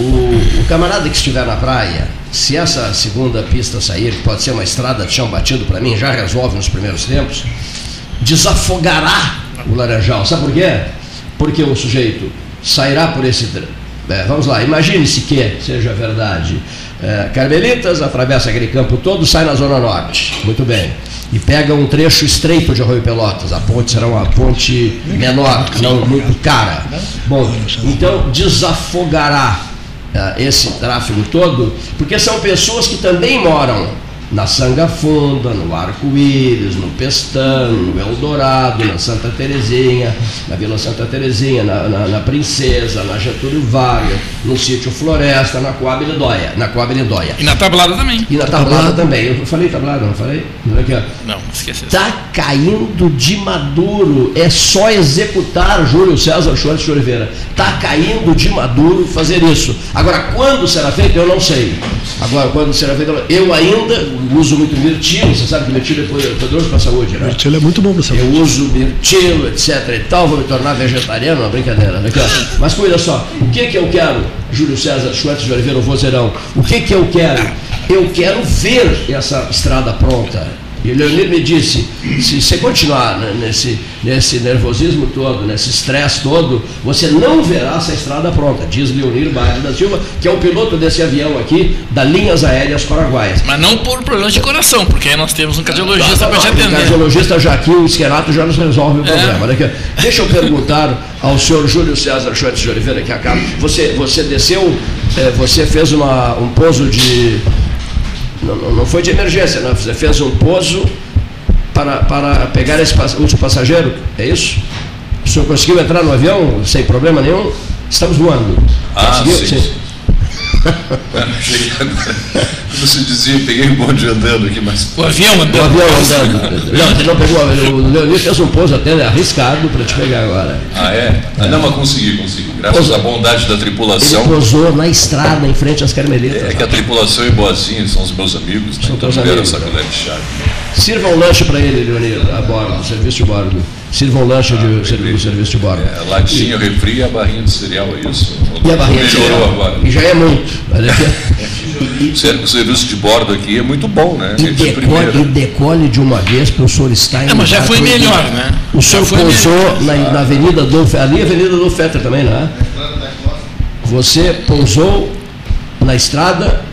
O, o camarada que estiver na praia, se essa segunda pista sair, que pode ser uma estrada de chão batido para mim, já resolve nos primeiros tempos, desafogará o Laranjal. Sabe por quê? Porque o sujeito sairá por esse. É, vamos lá, imagine-se que seja verdade. É, Carmelitas atravessa aquele campo todo, sai na Zona Norte. Muito bem. E pega um trecho estreito de Arroio Pelotas. A ponte será uma ponte menor, não muito cara. Bom, então desafogará esse tráfego todo, porque são pessoas que também moram na Sanga Funda, no Arco-Íris, no Pestano, no Eldorado, na Santa Terezinha, na Vila Santa Terezinha, na, na, na Princesa, na Getúlio Vargas, no sítio Floresta, na Coab Lindóia, na Coab Lindóia. E na Tablada também. E na Tablada também. Eu falei Tablada, não falei? Não, esqueci. Está caindo de maduro. É só executar Júlio César Schwartz de Oliveira. Está caindo de maduro fazer isso. Agora, quando será feito, eu não sei. Agora, quando será feito, eu ainda uso muito mirtilo, você sabe que mirtilo é poderoso para a saúde, né? Mirtilo é muito bom para a saúde. Eu uso mirtilo, etc e tal, vou me tornar vegetariano, uma brincadeira. Né? Mas cuida só, o que que eu quero, Júlio César Schwartz de Oliveira, o vozeirão, o que que eu quero? Eu quero ver essa estrada pronta. E o Leonir me disse, se você continuar nesse, nesse nervosismo todo, nesse estresse todo, você não verá essa estrada pronta, diz Leonir Bairro da Silva, que é o piloto desse avião aqui, da Linhas Aéreas Paraguaias. Mas não por problemas de coração, porque aí nós temos um cardiologista para te atender. O cardiologista Jaquim Esquerato já nos resolve o é. problema. É. Deixa eu perguntar ao senhor Júlio César Schwartz de Oliveira, que acaba. Você, você desceu, é, você fez uma, um pouso de não, não foi de emergência, não. Você fez um pouso para, para pegar esse último passageiro, é isso? O senhor conseguiu entrar no avião sem problema nenhum? Estamos voando. Ah, Conseguiu? sim. sim. Como se dizia, peguei um bonde andando aqui, mas. O avião andando. O avião andando. Não, você não pegou. O Leonir fez um pouso até arriscado para te pegar agora. Ah, é? é. Não, mas consegui, consegui. Graças Pousou. à bondade da tripulação. Ele pousou na estrada, em frente às Carmelitas. É, é que a tripulação é boazinha, são os meus amigos, né? São então amigos, essa colher de chá. Sirva um lanche para ele, Leonir, a bordo, serviço de bordo. Sirva um lanche ah, de, serviço, serviço de bordo. É, latinha, refri e a barrinha de cereal, é isso. E a barrinha de cereal. Agora. E já é muito. O serviço de bordo aqui é muito bom, né? E, decole, e decole de uma vez para o senhor estar em. É, mas já foi melhor, né? O senhor pousou na, na, Avenida do ali é a Avenida do Fetter também, não é? Você pousou na estrada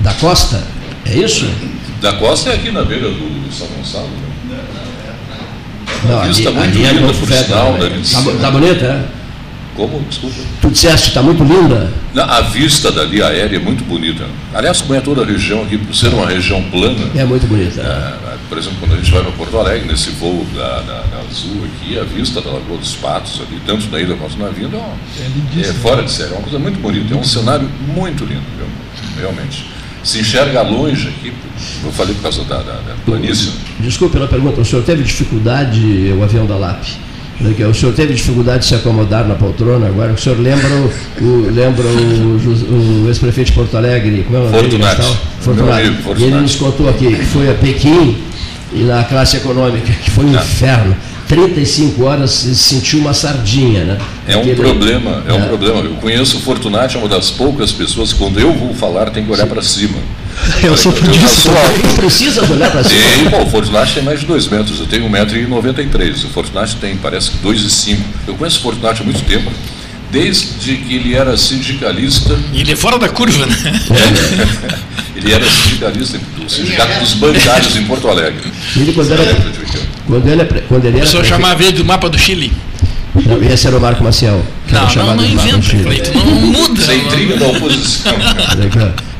da costa, é isso? Da costa é aqui na beira do São Gonçalo. Né? Não, ali, está muito é linda, por sinal. Né? Está tá bonita, é? Como? Desculpa. Tu disseste, está muito linda. A vista dali aérea é muito bonita. Aliás, como é toda a região aqui, por ser uma região plana. É muito bonita. É, por exemplo, quando a gente vai para Porto Alegre, nesse voo da, da, da, Azul aqui, a vista da Lagoa dos Patos, ali, tanto na ilha quanto na vinda, é, é, é fora de sério. É uma coisa muito bonita. É um cenário muito lindo, realmente. Se enxerga longe aqui, eu falei por causa da, da, da planície. Desculpe pela pergunta, o senhor teve dificuldade, o avião da LAP? O senhor teve dificuldade de se acomodar na poltrona agora? O senhor lembra o, o lembra o, o ex-prefeito de Porto Alegre? Como é o Fortunato. Fortunato. Fortunato. E ele nos contou aqui que foi a Pequim e na classe econômica, que foi um Não. inferno. 35 horas se sentiu uma sardinha, né? É um problema, é, é, um problema. Eu conheço o Fortunato, é uma das poucas pessoas que quando eu vou falar tem que olhar para cima. Eu sou por disso. Não precisa olhar para cima. Tem, bom, o Fortunato tem mais de 2 metros, eu tenho 1,93m. O Fortunato tem, parece que 2,5m. Eu conheço o Fortunato há muito tempo desde que ele era sindicalista. E ele é fora da curva, né? É, [LAUGHS] ele era sindicalista do Sindicato dos Bancários em Porto Alegre. Ele, quando, era, quando, ele, quando ele era. O senhor chamava ele do mapa do Chile. Não, esse era o Marco Maciel. Não, não, não inventa, Cleito, não muda. Sem intriga da oposição.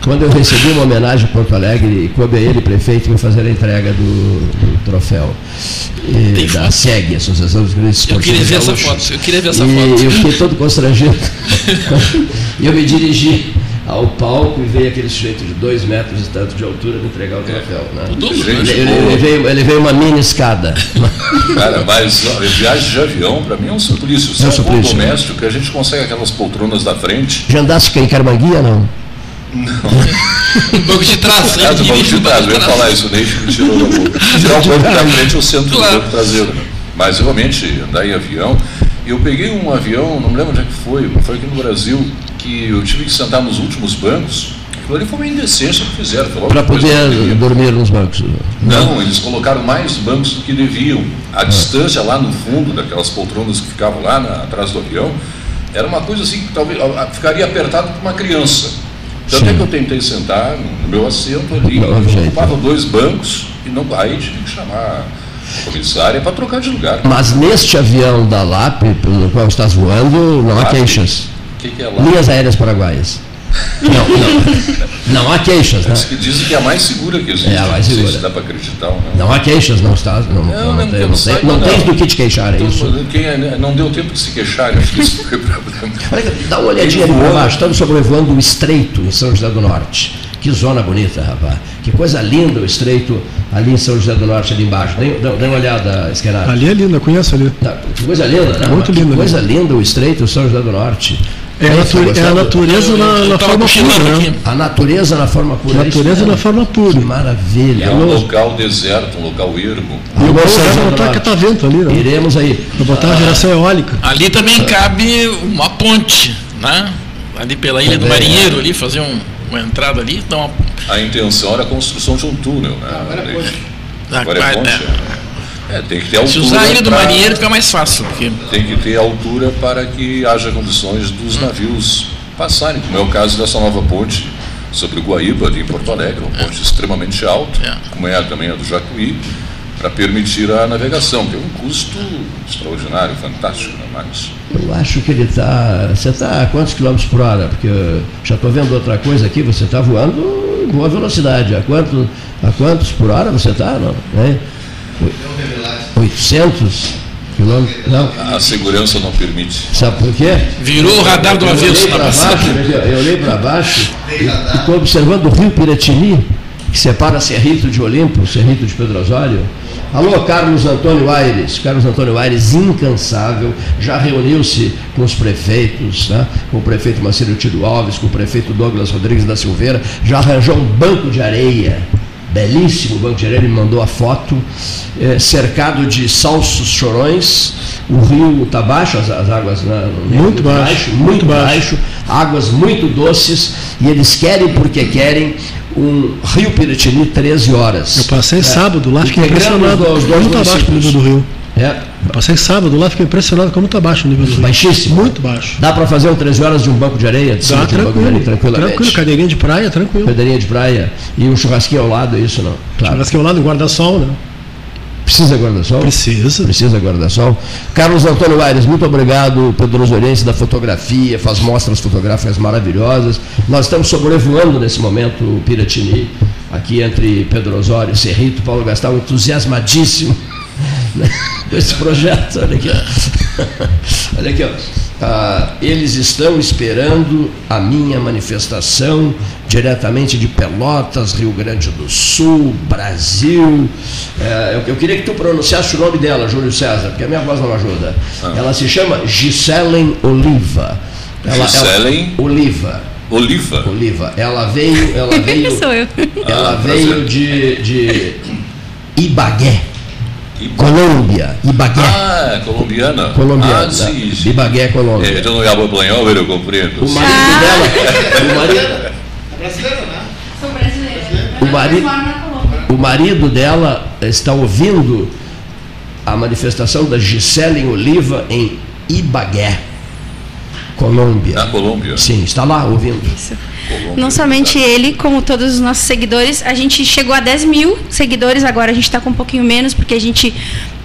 Quando eu recebi uma homenagem a Porto Alegre, coube a ele, prefeito, me fazer a entrega do, do troféu e, da SEG, Associação dos Grandes Esportivos. Eu queria ver essa foto, eu queria ver essa e foto. Eu fiquei todo constrangido. e [LAUGHS] eu me dirigi ao palco e veio aquele sujeito de dois metros e tanto de altura me entregar o troféu. Né? Ele, ele, ele, veio, ele veio uma mini escada. Cara, mas viagem de avião, para mim é um suplício. Se é um, suplício, doméstico, né? que a gente consegue aquelas poltronas da frente. Já andasse em Carmanguia, não? Não. [LAUGHS] banco de trás. É, do banco de trás, eu ia falar isso, nem tirou da boca. [LAUGHS] Tirar o banco da frente é o centro claro. do banco traseiro. Né? Mas realmente, andar em avião. Eu peguei um avião, não me lembro onde é que foi, foi aqui no Brasil, que eu tive que sentar nos últimos bancos. Aquilo ali foi uma indecência que fizeram. Para poder dormir nos bancos? Não, eles colocaram mais bancos do que deviam. A ah. distância lá no fundo, daquelas poltronas que ficavam lá na, atrás do avião, era uma coisa assim que talvez ficaria apertado para uma criança. Tanto Sim. é que eu tentei sentar no meu assento ali, ocupava dois bancos, e não, aí tive que chamar comissária para trocar de lugar. Mas neste avião da LAP, pelo qual estás voando, não há queixas. O que, que é LAP? Linhas Aéreas Paraguaias. [LAUGHS] Não, não, não há queixas, né? Dizem que é a mais segura que existe. É a mais segura. Se dá para acreditar ou não. Não há queixas, não está. Não, não, não, não, tem, não, tens do que te queixar, é isso? Quem, é, não deu tempo de se queixar, acho que isso foi problema. Dá uma olhadinha ali para baixo, estamos sobrevoando o Estreito, em São José do Norte. Que zona bonita, rapaz. Que coisa linda o estreito ali em São José do Norte, ali embaixo. Dê, dê uma olhada, Esquerado. Ali é linda, conheço ali. Que coisa linda, né? Muito linda. Que coisa linda o estreito São José do Norte. É, é a natureza na, na forma pura, né? A natureza na forma pura. A natureza na forma pura. Que maravilha. É um local deserto, um local ermo. E o vai botar catavento ali, né? Iremos aí. Vai botar a geração eólica. Ali também cabe uma ponte, né? Ali pela Ilha do Marinheiro, ali, fazer um uma entrada ali. Então, a intenção era a construção de um túnel, né? agora é ponte. Agora é ponte. É. é, tem que ter altura. Se usar a ilha do marinheiro fica mais fácil. Porque... Tem que ter altura para que haja condições dos hum. navios passarem, como é o caso dessa nova ponte sobre o Guaíba, ali em Porto Alegre, uma ponte é. extremamente alta, é. como é também a do Jacuí, para permitir a navegação, que é um custo extraordinário, fantástico, né, Marcos? Eu acho que ele está. Você está a quantos quilômetros por hora? Porque já estou vendo outra coisa aqui, você está voando em boa velocidade. A, quanto, a quantos por hora você está? Não, né? 800 quilômetros? Não. A segurança não permite. Sabe por quê? Virou o radar do avesso baixo, Eu olhei para baixo e estou observando o rio Piratini, que separa Cerrito de Olimpo, Cerrito de Pedro Osório Alô, Carlos Antônio Aires. Carlos Antônio Aires, incansável, já reuniu-se com os prefeitos, né? com o prefeito Marcelo Tido Alves, com o prefeito Douglas Rodrigues da Silveira, já arranjou um banco de areia, belíssimo banco de areia, ele me mandou a foto, é, cercado de salsos chorões, o rio está baixo, as, as águas né, muito, baixo, baixo, muito, muito baixo, baixo, águas muito doces, e eles querem porque querem um Rio Piratini 13 horas. Eu passei é, sábado lá, fiquei impressionado os dois muito abaixo do nível do rio. É. Eu passei sábado lá, fiquei impressionado como está baixo o nível do rio. Baixíssimo. Muito baixo. Dá para fazer um 13 horas de um banco de areia? De Dá, tranquilo, um areia, tranquilamente. Tranquilo, cadeirinha de praia, tranquilo. Cadeirinha de praia e um churrasquinho ao lado, é isso não? Claro. Churrasquinho ao lado, guarda-sol, né? Precisa guarda-sol? Precisa. Precisa guarda-sol. Carlos Antônio Aires, muito obrigado, Pedro Osoriense da fotografia, faz mostras fotográficas maravilhosas. Nós estamos sobrevoando nesse momento o Piratini, aqui entre Pedro Osório e Cerrito. Paulo Gastal entusiasmadíssimo com esse projeto. Olha aqui, ó. Olha aqui, ó. Ah, eles estão esperando a minha manifestação diretamente de Pelotas, Rio Grande do Sul, Brasil. É, eu, eu, queria que tu pronunciasse o nome dela, Júlio César, porque a minha voz não ajuda. Ah. Ela se chama Giselen Oliva. Ela, Giselen ela, Oliva. Oliva. Oliva. Ela veio, ela [LAUGHS] veio. Sou eu. Ela ah, veio de, de Ibagué. Colômbia, Ibagué. Ah, colombiana. Colombiana. Ah, sim, sim. Ibagué, Colômbia. É, eu não hablo espanhol, eu compreendo. O marido ah. dela. O marido, é brasileiro, né? Sou brasileira. O marido, o marido dela está ouvindo a manifestação da Gisele Oliva em Ibagué. Colômbia. Na Colômbia. Sim, está lá ouvindo. Isso. Não somente ele, como todos os nossos seguidores. A gente chegou a 10 mil seguidores, agora a gente está com um pouquinho menos, porque a gente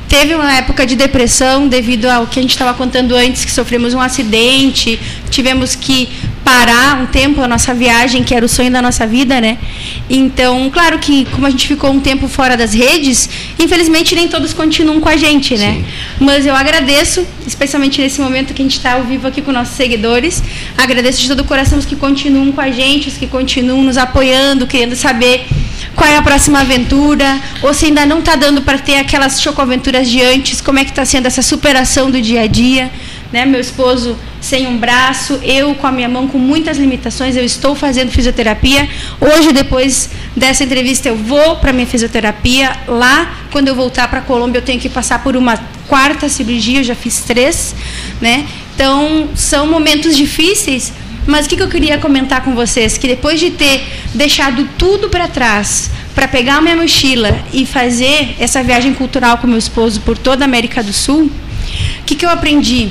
teve uma época de depressão devido ao que a gente estava contando antes, que sofremos um acidente, tivemos que parar um tempo a nossa viagem, que era o sonho da nossa vida, né? Então, claro que como a gente ficou um tempo fora das redes, infelizmente nem todos continuam com a gente, né? Sim. Mas eu agradeço, especialmente nesse momento que a gente está ao vivo aqui com nossos seguidores, agradeço de todo o coração os que continuam com a gente, os que continuam nos apoiando, querendo saber qual é a próxima aventura, ou se ainda não está dando para ter aquelas chocoaventuras de antes, como é que está sendo essa superação do dia a dia. Né? Meu esposo sem um braço, eu com a minha mão com muitas limitações, eu estou fazendo fisioterapia. Hoje, depois dessa entrevista, eu vou para minha fisioterapia. Lá, quando eu voltar para a Colômbia, eu tenho que passar por uma quarta cirurgia, eu já fiz três. Né? Então, são momentos difíceis, mas o que, eu queria comentar com vocês? Que depois de ter deixado tudo para trás, para pegar a minha mochila e fazer essa viagem cultural com meu esposo por toda a América do Sul, o que, que eu aprendi?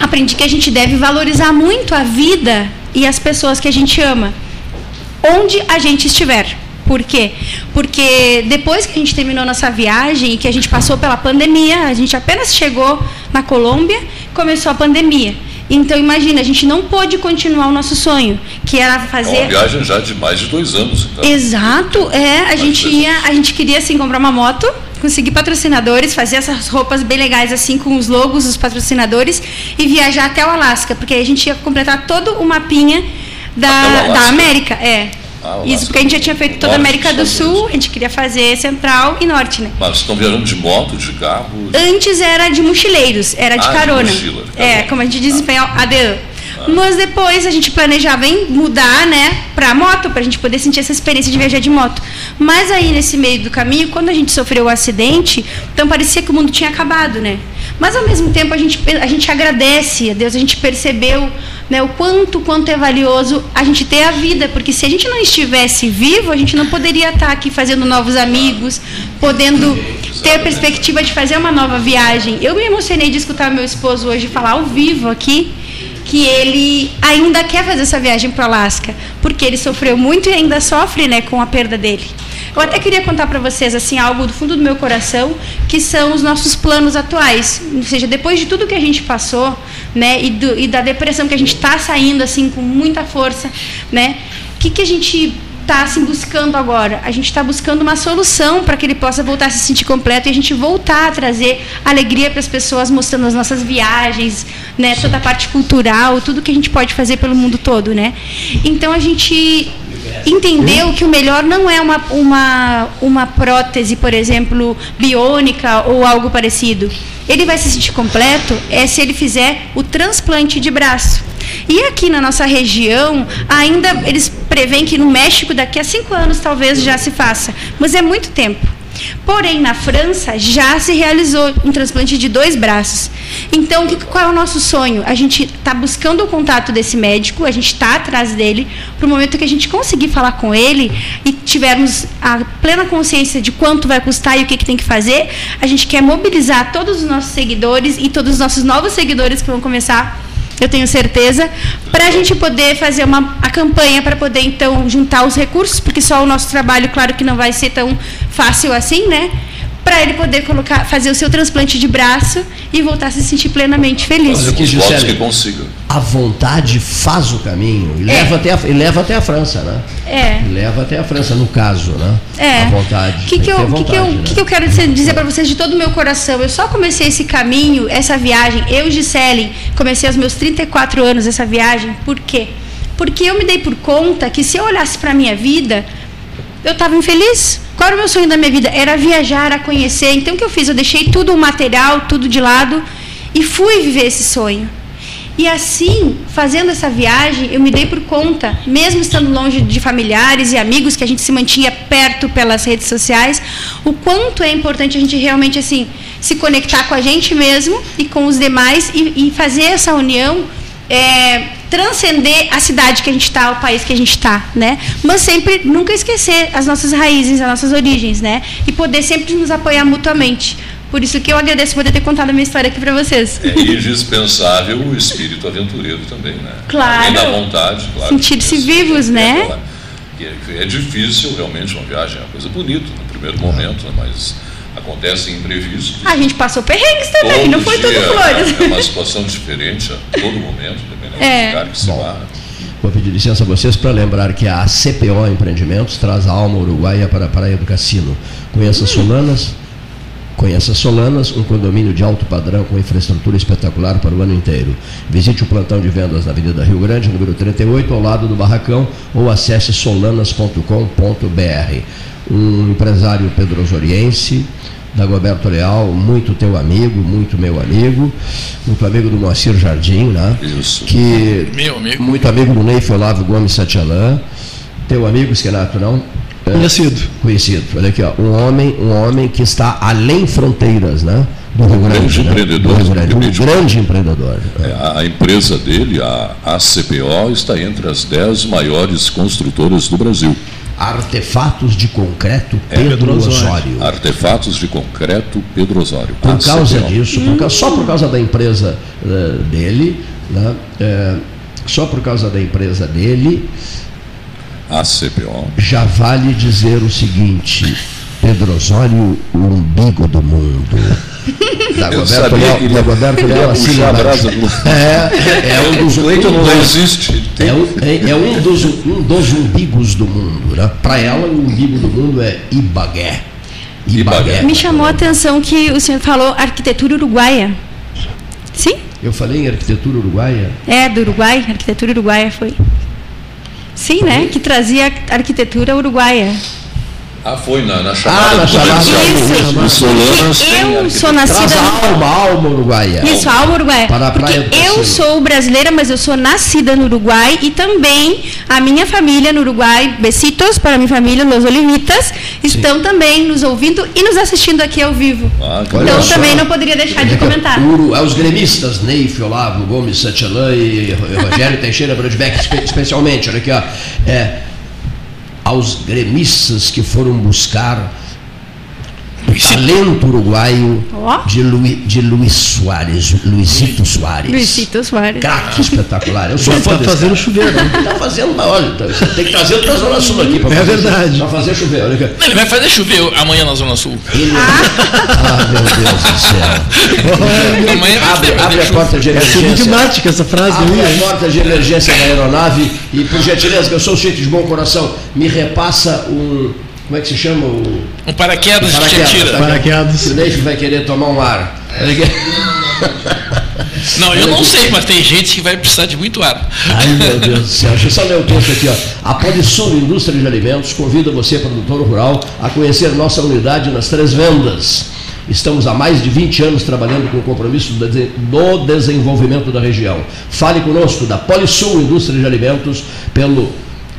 Aprendi que a gente deve valorizar muito a vida e as pessoas que a gente ama, onde a gente estiver. Por quê? Porque depois que a gente terminou nossa viagem e que a gente passou pela pandemia, a gente apenas chegou na Colômbia, começou a pandemia. Então imagina, a gente não pôde continuar o nosso sonho, que era fazer. É uma viagem já de mais de dois anos. Então. Exato, é. A gente ia, a gente queria assim comprar uma moto, conseguir patrocinadores, fazer essas roupas bem legais assim com os logos dos patrocinadores e viajar até o Alasca, porque aí a gente ia completar todo o mapinha da, da América, é. Ah, Isso porque a gente já tinha feito toda a América do Sul, a gente queria fazer Central e Norte, né? Mas estão viajando de moto, de carro? Antes era de mochileiros, era de ah, carona. De mochila, de é, como a gente diz em espanhol, ADAN. Ah. Mas depois a gente planejava em mudar, né, para moto, para a gente poder sentir essa experiência de viajar de moto. Mas aí nesse meio do caminho, quando a gente sofreu o acidente, então parecia que o mundo tinha acabado, né? Mas ao mesmo tempo a gente, a gente agradece a Deus, a gente percebeu né, o quanto, quanto é valioso a gente ter a vida, porque se a gente não estivesse vivo, a gente não poderia estar aqui fazendo novos amigos, podendo ter a perspectiva de fazer uma nova viagem. Eu me emocionei de escutar meu esposo hoje falar ao vivo aqui que ele ainda quer fazer essa viagem para o Alasca, porque ele sofreu muito e ainda sofre né, com a perda dele. Eu até queria contar para vocês assim algo do fundo do meu coração, que são os nossos planos atuais. Ou seja, depois de tudo que a gente passou, né, e, do, e da depressão que a gente está saindo assim com muita força, né, o que, que a gente está assim, buscando agora? A gente está buscando uma solução para que ele possa voltar a se sentir completo e a gente voltar a trazer alegria para as pessoas, mostrando as nossas viagens, né, toda a parte cultural, tudo que a gente pode fazer pelo mundo todo, né? Então a gente entendeu que o melhor não é uma, uma, uma prótese, por exemplo, biônica ou algo parecido. Ele vai se sentir completo é se ele fizer o transplante de braço. E aqui na nossa região, ainda eles preveem que no México daqui a cinco anos talvez já se faça, mas é muito tempo. Porém, na França já se realizou um transplante de dois braços. Então, qual é o nosso sonho? A gente está buscando o contato desse médico, a gente está atrás dele, para o momento que a gente conseguir falar com ele e tivermos a plena consciência de quanto vai custar e o que, que tem que fazer, a gente quer mobilizar todos os nossos seguidores e todos os nossos novos seguidores que vão começar eu tenho certeza, para a gente poder fazer uma, a campanha para poder então juntar os recursos, porque só o nosso trabalho, claro que não vai ser tão fácil assim, né? Para ele poder colocar, fazer o seu transplante de braço e voltar a se sentir plenamente feliz. Fazer com que consiga. A vontade faz o caminho e, é. leva, até a, e leva até a França, né? É. E leva até a França, no caso, né? É. A vontade. O que, que, eu, vontade, que, que, eu, né? que, que eu quero dizer, dizer para vocês de todo o meu coração? Eu só comecei esse caminho, essa viagem, eu, Gisele, comecei aos meus 34 anos essa viagem, por quê? Porque eu me dei por conta que se eu olhasse para a minha vida, eu estava infeliz. Qual era o meu sonho da minha vida? Era viajar, a conhecer. Então o que eu fiz? Eu deixei tudo o material, tudo de lado e fui viver esse sonho. E assim, fazendo essa viagem, eu me dei por conta, mesmo estando longe de familiares e amigos que a gente se mantinha perto pelas redes sociais, o quanto é importante a gente realmente assim se conectar com a gente mesmo e com os demais e, e fazer essa união é, transcender a cidade que a gente está, o país que a gente está, né? Mas sempre nunca esquecer as nossas raízes, as nossas origens, né? E poder sempre nos apoiar mutuamente. Por isso que eu agradeço por ter contado a minha história aqui para vocês. É indispensável o espírito aventureiro também, né? Claro. Além da vontade, claro. Sentir-se vivos, né? É, é difícil, realmente, uma viagem é uma coisa bonita no primeiro momento, né? mas acontecem imprevistos. A gente passou perrengues também, todo não foi tudo flores. É uma situação diferente a todo momento, dependendo é. do lugar que se vá. Vou pedir licença a vocês para lembrar que a CPO Empreendimentos traz a alma uruguaia para a Praia do Cassino. Conheça hum. Solanas, conheça Solanas, um condomínio de alto padrão com infraestrutura espetacular para o ano inteiro. Visite o plantão de vendas na Avenida Rio Grande, número 38, ao lado do Barracão, ou acesse solanas.com.br. Um empresário pedrosoriense, Dagoberto Leal, muito teu amigo, muito meu amigo, muito amigo do Moacir Jardim, né? Isso. Que, meu amigo. Muito amigo do Ney Olavo Gomes Satialã. Teu amigo, Esquenato, não? É, conhecido. Conhecido. Olha aqui, ó, um homem, um homem que está além fronteiras, né? Do Rio Grande. Né? empreendedor. Do Rio Grande, um grande empreendedor. É, a empresa dele, a ACPO, está entre as dez maiores construtoras do Brasil. Artefatos de concreto é, Pedro, Osório. Artefatos de concreto Pedro Osório. Por ACPO. causa disso, por causa, só por causa da empresa uh, dele, né, uh, só por causa da empresa dele, a CPO. Já vale dizer o seguinte: Pedro Osório, o umbigo do mundo. [LAUGHS] Dagoberto Léo, Dagoberto Léo assim é, é um dos [LAUGHS] Cleiton não existe. É um, é, é um, dos, um dos umbigos do mundo. Né? Para ela, o umbigo do mundo é Ibagué. Ibagué. Me chamou a atenção que o senhor falou arquitetura uruguaia. Sim? Eu falei em arquitetura uruguaia? É, do Uruguai, arquitetura uruguaia foi. Sim, né? Que trazia arquitetura uruguaia. Ah, foi na, na chamada ah, na chamada Isso. Solanos eu sou nascida a alma, alma uruguaia. Isso, alma uruguaia. Para a praia Porque eu sou brasileira, mas eu sou nascida no Uruguai e também a minha família no Uruguai, besitos para minha família, Los Olivitas, estão Sim. também nos ouvindo e nos assistindo aqui ao vivo. Ah, então também não poderia deixar de comentar. Uru, os gremistas, Neif, Olavo, Gomes, Santillan e Rogério Teixeira Brandbeck, especialmente, olha aqui, ó. É, aos gremistas que foram buscar talento uruguaio oh. de, Lu, de Luiz Soares, Luizito Soares. Luizito Soares. Craque espetacular. Eu sou Está fazendo chover, né? Está fazendo, olha, tá, tem que trazer para a Zona Sul aqui para É verdade. Para fazer chover. Ele vai fazer chover amanhã na Zona Sul. Ele... Ah. ah, meu Deus do céu. amanhã abre, abre a porta de emergência. É enigmática essa frase. Abre aí, a porta de emergência da aeronave e, por gentileza, que eu sou um sujeito de bom coração, me repassa um como é que se chama o. Um paraquedas, paraquedas que tira. Tá? Paraquedas. O Neif vai querer tomar um ar. [LAUGHS] Não, eu não sei, mas tem gente que vai precisar de muito ar. Ai, meu [LAUGHS] Deus do céu. Deixa eu só ler o texto aqui. Ó. A Polisul Indústria de Alimentos convida você, produtor rural, a conhecer nossa unidade nas três vendas. Estamos há mais de 20 anos trabalhando com o compromisso do desenvolvimento da região. Fale conosco da Polisul Indústria de Alimentos pelo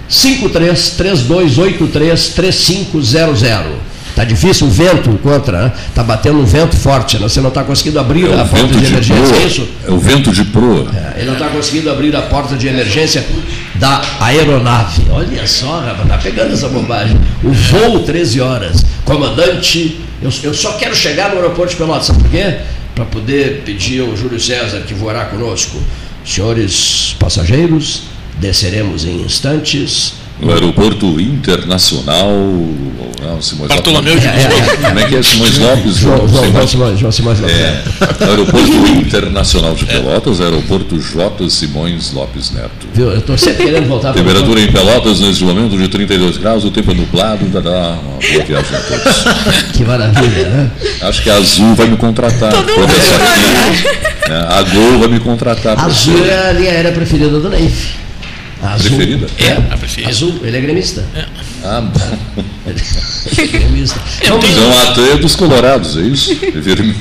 5332833500. Está difícil o vento contra, né? Está batendo um vento forte, né? você não está conseguindo abrir é a porta de, de emergência, é isso? É o vento de proa. É, ele não está conseguindo abrir a porta de emergência da aeronave. Olha só, rapaz, está pegando essa bobagem. O voo 13 horas. Comandante, eu, eu só quero chegar no aeroporto de Pelotas, sabe por quê? Para poder pedir ao Júlio César que voará conosco. Senhores passageiros, Desceremos em instantes. No aeroporto internacional. Não, Simões Bartolomeu de Lisboa. É, é, Como é que é Simões Lopes? João, João, João, Simões, João Simões Lopes. É, aeroporto Internacional de Pelotas, aeroporto J. Simões Lopes Neto. Viu? Eu estou sempre querendo voltar para Temperatura em Pelotas neste momento de 32 graus, o tempo é nublado, dá uma boa viagem a todos. [LAUGHS] Que maravilha, né? Acho que a Azul vai me contratar. Todo mundo aqui, né? A Gol vai me contratar. A Azul é a linha aérea preferida do Neif. Azul. Preferida? É, a preferida. Azul, ele é gremista. É. Ah, bom. ele é gremista. [LAUGHS] Vamos, então a é dos colorados, é isso? [LAUGHS]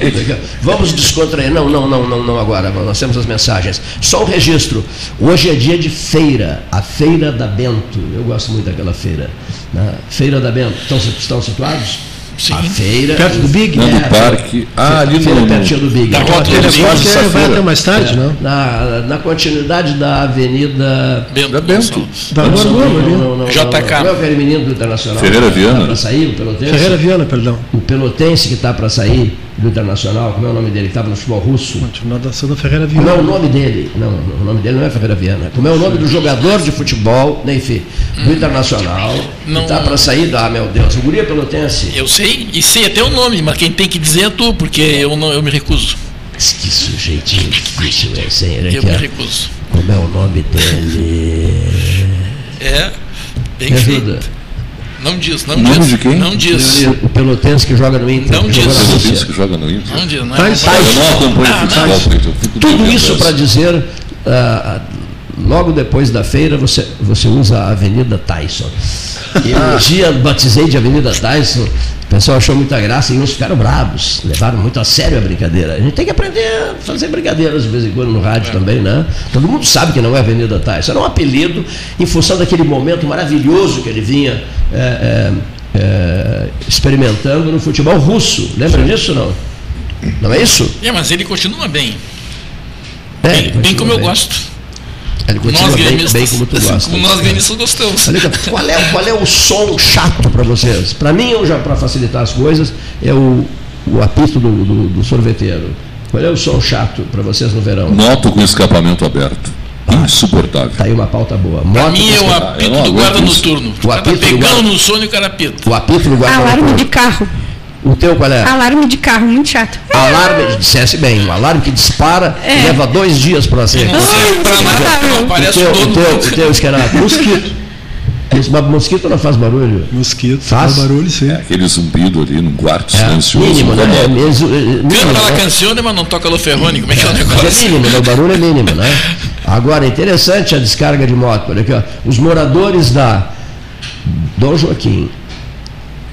É Vamos descontrair. Não, não, não, não, não agora. Nós temos as mensagens. Só um registro. Hoje é dia de feira, a Feira da Bento. Eu gosto muito daquela feira. Né? Feira da Bento. Estão, estão situados? Sim. A feira. Perto do Big? Não, do é, parque. Ah, ali feira no. Pertinho do Big. Da rota do Big. vai até mais tarde, é, não? Na, na continuidade da Avenida. Bento. Da Bento. Da Rua Globo, ali. Não, não, JK. Não, é aquele menino do Internacional. Ferreira Viana. Para sair, o Pelotense. Ferreira Viana, perdão. O Pelotense que está para sair do Internacional, como é o nome dele? Que estava no futebol russo. Continuação da Ferreira Viana. Como é o nome dele? Não, o nome dele não é Ferreira Viana. Como é o nome do jogador de futebol, né, enfim, do hum. Internacional, não, que está para sair da, ah, meu Deus, o Guria Pelotense. Eu sei, e sei até o nome, mas quem tem que dizer é tu, porque eu, não, eu me recuso. Mas que sujeitinho difícil é esse aí, Eu me recuso. Como é o nome dele? É, bem me feito. Não diz, não Nome diz. de quem? Não diz. O Pelotense que joga no Inter. Não diz. O Pelotense que joga no Inter. Não diz, não é. Mas, eu não acompanho ah, futebol, Tudo isso para dizer, uh, logo depois da feira, você, você usa a Avenida Tyson. E um dia batizei de Avenida Tyson, o pessoal achou muita graça e uns ficaram bravos, levaram muito a sério a brincadeira. A gente tem que aprender a fazer brincadeiras de vez em quando no rádio é. também, né? Todo mundo sabe que não é Avenida Tyson, era um apelido em função daquele momento maravilhoso que ele vinha é, é, é experimentando no futebol russo. Lembra disso não? Não é isso? É, mas ele continua bem. É, bem, bem como bem. eu gosto. Ele continua bem, bem como tu [LAUGHS] gosta. Como nós gremistas gostamos. Qual é, qual é o som chato para vocês? Para mim, eu já para facilitar as coisas, é o, o apito do, do, do sorveteiro. Qual é o som chato para vocês no verão? Moto com escapamento aberto. Insuportável. Tá aí uma pauta boa. Moto Pra mim é o apito do guarda noturno. O, apito tá pegando guarda... no sono e o cara apita. O apito do guarda Alarme noturno. de carro. O teu qual é? Alarme de carro, muito chato. Alarme, dissesse bem, um alarme que dispara é. leva dois dias para ser. Não, não, não, o teu, o teu, o teu esquerdo. [LAUGHS] Mosquito. Esse mosquito não faz barulho? Mosquito faz, faz barulho, sim. É aquele zumbido ali num quarto é, silencioso. Mínimo, né? É, mesmo, é, mínimo, Canta né? canção, mas não toca Loferrone, como é que é o negócio? É mínimo, né? o barulho é mínimo, né? Agora, interessante a descarga de moto. Olha aqui, ó. Os moradores da Dom Joaquim,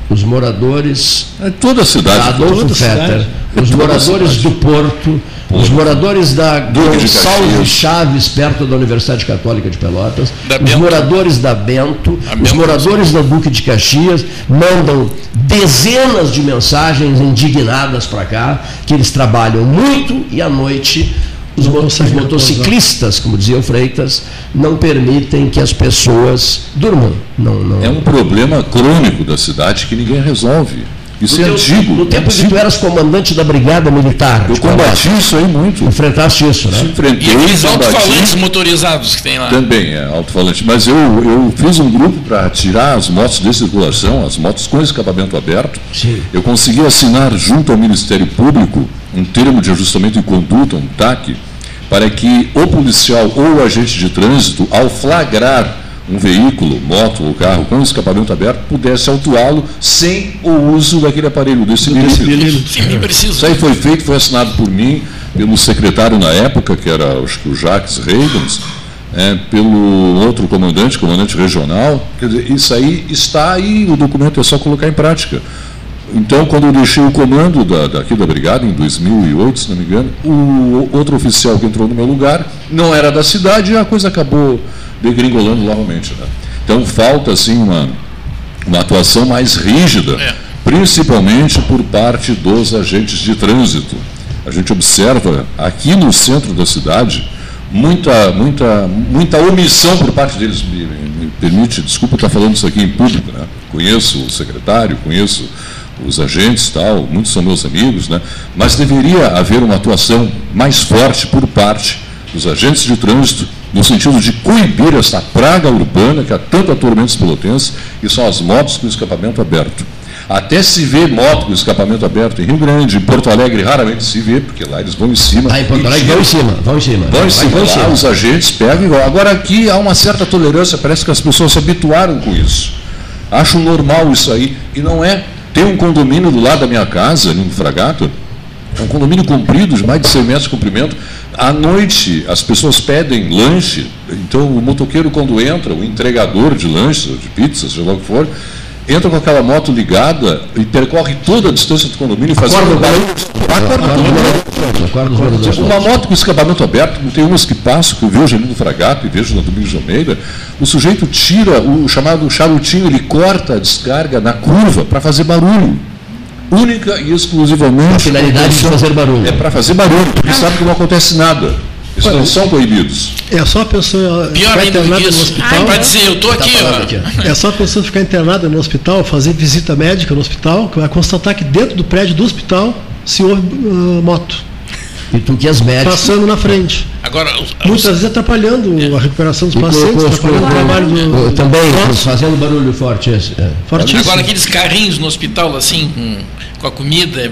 os moradores. É toda a cidade. Da Adolfo Fetter, os moradores do Porto, Porto, os moradores da Gonçalves Chaves, perto da Universidade Católica de Pelotas, da os Bento. moradores da Bento, a os Bento moradores da Duque de Caxias mandam dezenas de mensagens indignadas para cá, que eles trabalham muito e à noite os, motociclistas, como dizia o Freitas, não permitem que as pessoas durmam. Não, não... É um problema crônico da cidade que ninguém resolve. Isso no é teu, antigo. No tempo antigo. que tu eras comandante da brigada militar. Eu combati isso aí muito. Enfrentaste isso, né? Enfrentei, e os alto-falantes motorizados que tem lá. Também é alto-falante. Mas eu, eu fiz um grupo para tirar as motos de circulação, as motos com escapamento aberto. Sim. Eu consegui assinar junto ao Ministério Público um termo de ajustamento de conduta, um TAC, para que o policial ou o agente de trânsito, ao flagrar um veículo, moto ou carro com escapamento aberto, pudesse autuá-lo sem o uso daquele aparelho, desse milímetro. Isso aí foi feito, foi assinado por mim, pelo secretário na época, que era acho que o Jacques Reagans, é, pelo outro comandante, comandante regional. Quer dizer, isso aí está aí, o documento é só colocar em prática. Então, quando eu deixei o comando da, daqui da brigada, em 2008, se não me engano, o outro oficial que entrou no meu lugar não era da cidade e a coisa acabou degringolando novamente. Né? Então, falta, assim, uma, uma atuação mais rígida, é. principalmente por parte dos agentes de trânsito. A gente observa aqui no centro da cidade muita, muita, muita omissão por parte deles. Me, me permite, desculpa estar falando isso aqui em público, né? conheço o secretário, conheço os agentes tal, muitos são meus amigos, né? mas deveria haver uma atuação mais forte por parte dos agentes de trânsito, no sentido de coibir essa praga urbana que há tanto atormenta os pelotenses, que são as motos com escapamento aberto. Até se vê moto com escapamento aberto em Rio Grande, em Porto Alegre raramente se vê, porque lá eles vão em cima. Ah, em Porto Alegre vão em cima, vão em cima. Vão em cima, em cima. Lá, os agentes pegam igual. Agora aqui há uma certa tolerância, parece que as pessoas se habituaram com isso. Acham normal isso aí, e não é. Tem um condomínio do lado da minha casa, no Fragato, é um condomínio comprido, de mais de 100 metros de comprimento. À noite, as pessoas pedem lanche. Então, o motoqueiro, quando entra, o entregador de lanches, de pizzas, seja lá o que for, entra com aquela moto ligada e percorre toda a distância do condomínio fazendo barulho. Uma moto com escapamento aberto, tem umas que passam, que eu vejo ali no Fragato e vejo na Domingos de Almeida, o sujeito tira o chamado charutinho, ele corta a descarga na curva para fazer barulho. Única e exclusivamente. A finalidade de fazer barulho. É para fazer barulho, porque sabe que não acontece nada. Eles não são proibidos. É só a pessoa Pior ficar internada no hospital. Ai, dizer, eu estou aqui, tá aqui. É só a pessoa ficar internada no hospital, fazer visita médica no hospital, que vai constatar que dentro do prédio do hospital se houve uh, moto. E tu que as médicas. Passando na frente. Agora, Muitas vezes atrapalhando é. a recuperação dos pacientes, atrapalhando o trabalho do. Também, fazendo barulho forte. É. Fortíssimo. Agora, aqueles carrinhos no hospital, assim, com, com a comida, é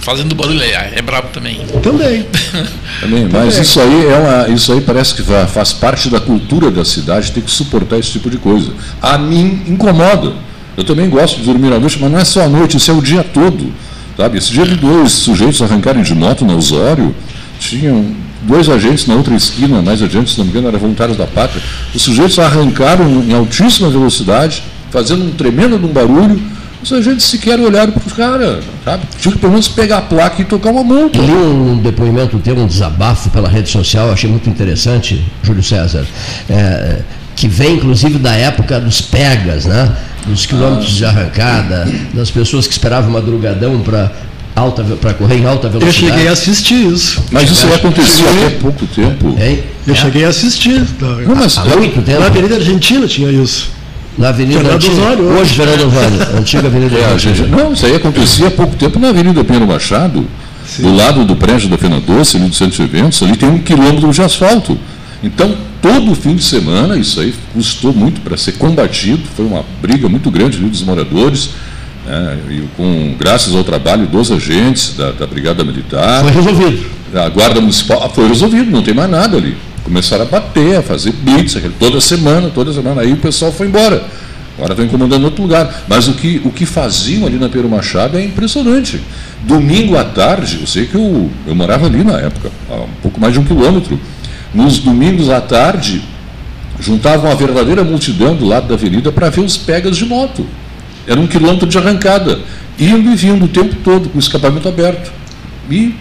fazendo barulho é, é brabo também. Também. [LAUGHS] também mas isso aí é uma, isso aí parece que faz parte da cultura da cidade ter que suportar esse tipo de coisa. A mim incomoda. Eu também gosto de dormir à noite, mas não é só à noite, isso é o dia todo. Sabe? Esse dia de dois sujeitos arrancarem de moto no Osório, tinham dois agentes na outra esquina, mais adiante, se não me engano, eram voluntários da pátria. Os sujeitos arrancaram em altíssima velocidade, fazendo um tremendo um barulho, os agentes sequer olharam para os caras, sabe? Tinha que pelo menos pegar a placa e tocar uma multa. Eu li um depoimento teu, um desabafo pela rede social, achei muito interessante, Júlio César, é, que vem inclusive da época dos pegas, né? Dos quilômetros ah. de arrancada, das pessoas que esperavam madrugadão para alta para correr em alta velocidade. Eu cheguei a assistir isso. Mas isso aí aconteceu há pouco tempo. Hein? Eu é. cheguei a assistir. Não, mas, há muito tempo. Na Avenida Argentina tinha isso. Na Avenida Fernando Osório. Hoje, Fernando Osório, [LAUGHS] antiga Avenida é, gente, Não, isso aí acontecia há pouco tempo na Avenida Pedro Machado, Sim. do lado do prédio da Fena Doce, ali do centro de eventos, ali tem um quilômetro de asfalto. Então, todo fim de semana, isso aí custou muito para ser combatido, foi uma briga muito grande ali dos moradores, né, e com, graças ao trabalho dos agentes da, da Brigada Militar. Foi resolvido. A Guarda Municipal foi resolvido, não tem mais nada ali. Começaram a bater, a fazer blitz, toda semana, toda semana. Aí o pessoal foi embora. Agora estão incomodando outro lugar. Mas o que, o que faziam ali na Pedro Machado é impressionante. Domingo à tarde, eu sei que eu, eu morava ali na época, a um pouco mais de um quilômetro. Nos domingos à tarde, juntavam a verdadeira multidão do lado da avenida para ver os pegas de moto. Era um quilômetro de arrancada, indo e vindo o tempo todo, com o escapamento aberto. E,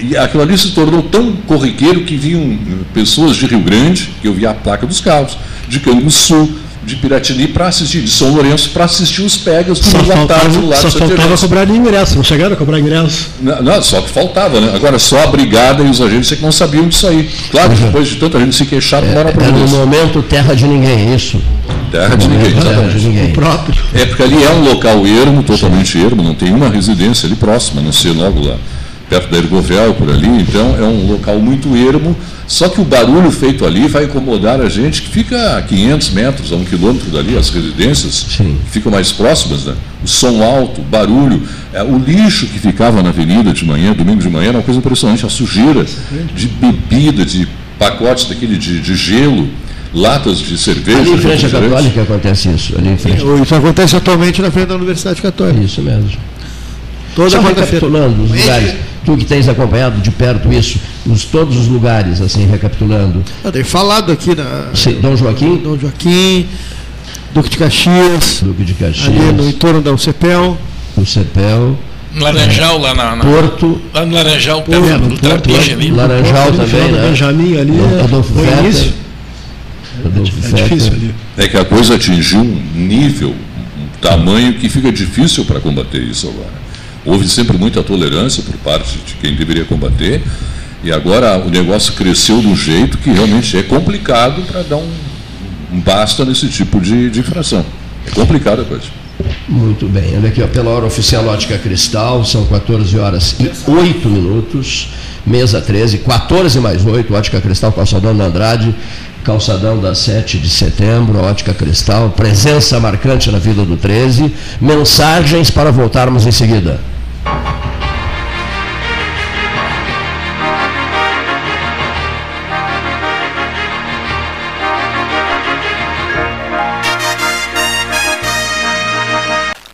e aquilo ali se tornou tão corriqueiro que vinham pessoas de Rio Grande, que eu via a placa dos carros, de Canguçu, de Piratini para assistir, de São Lourenço para assistir os pegas do só tarde do lado Só faltava cobrar ingresso, não chegaram a cobrar ingresso. Não, não, só que faltava, né? Agora só a brigada e os agentes é que não sabiam disso aí. Claro, uhum. depois de tanta gente se queixar, é, para é no momento terra de ninguém, isso. Terra de ninguém, Terra de ninguém. O próprio. É porque ali é um local ermo, totalmente Sim. ermo, não tem uma residência ali próxima, não sei logo lá perto da Ergovel, por ali, então é um local muito ermo, só que o barulho feito ali vai incomodar a gente que fica a 500 metros, a um quilômetro dali, as residências Sim. que ficam mais próximas, né? o som alto, barulho, é, o lixo que ficava na avenida de manhã, domingo de manhã, era uma coisa impressionante, a sujeira de bebida, de pacotes daquele de, de gelo, latas de cerveja. Ali em frente à Católica acontece isso. Ali em frente. Isso acontece atualmente na frente da Universidade Católica. Isso mesmo. Toda Só recapitulando os lugares, tu que tens acompanhado de perto isso, os, todos os lugares, assim, recapitulando. Eu tenho falado aqui na. Sim, Dom Joaquim? Dom Joaquim, Duque de Caxias. Duque de Caxias. Ali no entorno da UCPEL. UCPEL. Laranjal, lá na, na, Porto. Lá no Laranjal, perto é, do Trapiche ali. Laranjal Porto, também, né? Benjamin ali. Adolfo é, início. É, é difícil ali. É que a coisa atingiu um nível, um tamanho que fica difícil para combater isso agora. Houve sempre muita tolerância por parte de quem deveria combater, e agora o negócio cresceu um jeito que realmente é complicado para dar um, um, basta nesse tipo de, de infração. É complicada a coisa. Muito bem, olha aqui, ó, pela hora oficial Ótica Cristal, são 14 horas e 8 minutos, mesa 13, 14 mais 8, Ótica Cristal, calçadão da Andrade, calçadão da 7 de setembro, Ótica Cristal, presença marcante na vida do 13, mensagens para voltarmos em seguida. Thank you.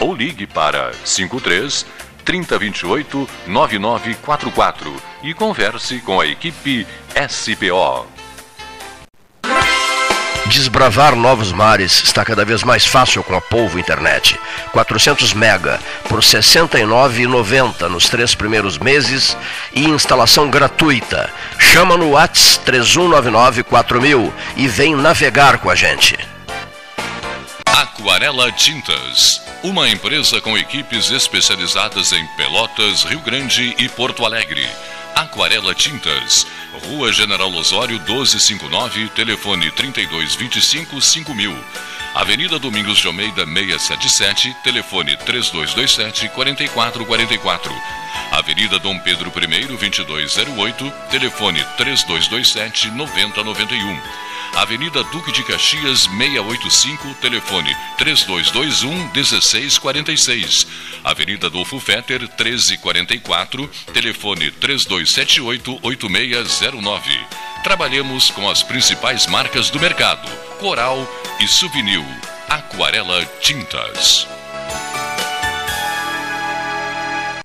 ou ligue para 53 3028 9944 e converse com a equipe SPO. Desbravar novos mares está cada vez mais fácil com a Polvo Internet. 400 mega por R$ 69,90 nos três primeiros meses e instalação gratuita. Chama no Whats 3199 4000 e vem navegar com a gente. Aquarela Tintas, uma empresa com equipes especializadas em Pelotas, Rio Grande e Porto Alegre. Aquarela Tintas, Rua General Osório 1259, telefone 3225 5000. Avenida Domingos de Almeida 677, telefone 3227 4444. Avenida Dom Pedro I 2208, telefone 3227 9091. Avenida Duque de Caxias 685, telefone 3221 1646. Avenida Adolfo Fetter 1344, telefone 3278 8609. Trabalhamos com as principais marcas do mercado: Coral e Souvenir. Aquarela Tintas.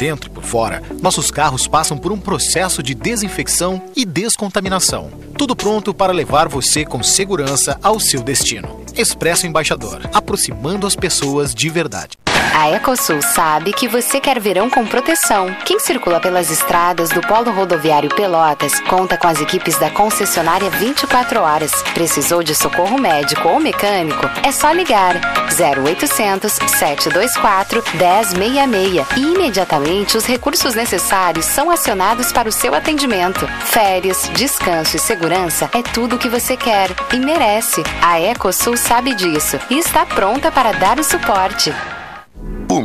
Dentro e por fora, nossos carros passam por um processo de desinfecção e descontaminação. Tudo pronto para levar você com segurança ao seu destino. Expresso Embaixador, aproximando as pessoas de verdade. A Ecosul sabe que você quer verão com proteção. Quem circula pelas estradas do Polo Rodoviário Pelotas conta com as equipes da concessionária 24 horas. Precisou de socorro médico ou mecânico? É só ligar 0800 724 1066 e imediatamente os recursos necessários são acionados para o seu atendimento. Férias, descanso e segurança é tudo o que você quer e merece. A Ecosul sabe disso e está pronta para dar o suporte.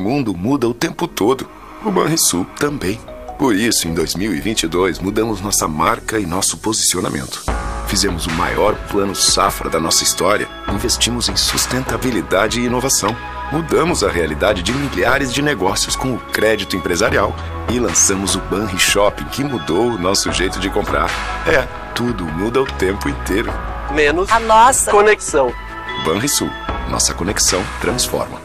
O mundo muda o tempo todo. O Banrisul também. Por isso, em 2022, mudamos nossa marca e nosso posicionamento. Fizemos o maior plano safra da nossa história, investimos em sustentabilidade e inovação. Mudamos a realidade de milhares de negócios com o crédito empresarial e lançamos o Banri Shopping, que mudou o nosso jeito de comprar. É, tudo muda o tempo inteiro. Menos a nossa conexão. Banrisul, nossa conexão transforma.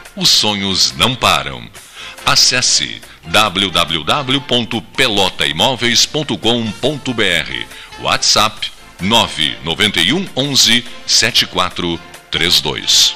os sonhos não param. Acesse www.pelotaimoveis.com.br WhatsApp 991 11 7432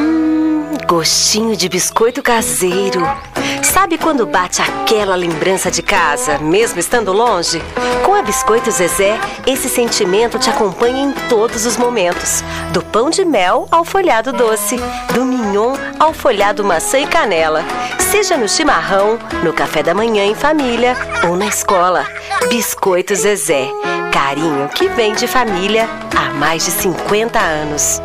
Gostinho de biscoito caseiro. Sabe quando bate aquela lembrança de casa, mesmo estando longe? Com a Biscoito Zezé, esse sentimento te acompanha em todos os momentos. Do pão de mel ao folhado doce, do mignon ao folhado maçã e canela. Seja no chimarrão, no café da manhã em família ou na escola. Biscoito Zezé. Carinho que vem de família há mais de 50 anos.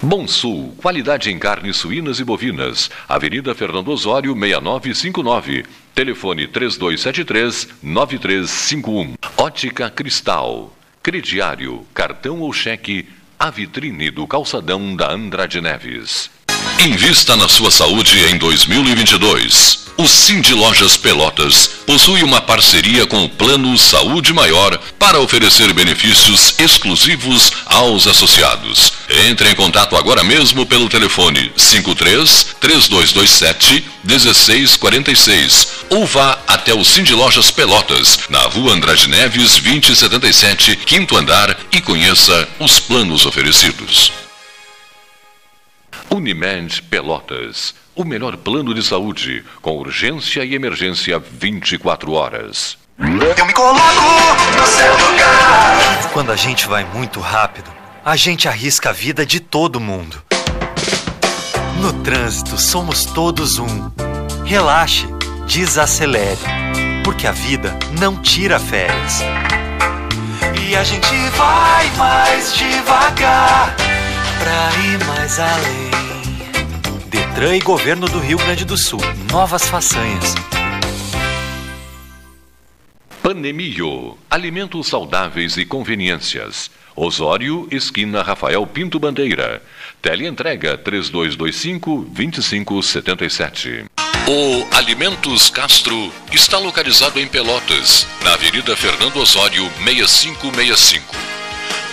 Bom Sul, qualidade em carnes suínas e bovinas. Avenida Fernando Osório, 6959. Telefone 3273-9351. Ótica Cristal. Crediário, cartão ou cheque. A vitrine do calçadão da Andrade Neves. Invista na sua saúde em 2022. O Cindy Lojas Pelotas possui uma parceria com o Plano Saúde Maior para oferecer benefícios exclusivos aos associados. Entre em contato agora mesmo pelo telefone 53 3227 1646 ou vá até o Cindy Lojas Pelotas, na rua Andrade Neves 2077, quinto andar e conheça os planos oferecidos. Unimed Pelotas o melhor plano de saúde, com urgência e emergência 24 horas. Eu me coloco no seu lugar. Quando a gente vai muito rápido, a gente arrisca a vida de todo mundo. No trânsito, somos todos um. Relaxe, desacelere, porque a vida não tira férias. E a gente vai mais devagar pra ir mais além. Detran e Governo do Rio Grande do Sul. Novas façanhas. Panemio. Alimentos saudáveis e conveniências. Osório, esquina Rafael Pinto Bandeira. Teleentrega 3225-2577. O Alimentos Castro está localizado em Pelotas, na Avenida Fernando Osório 6565.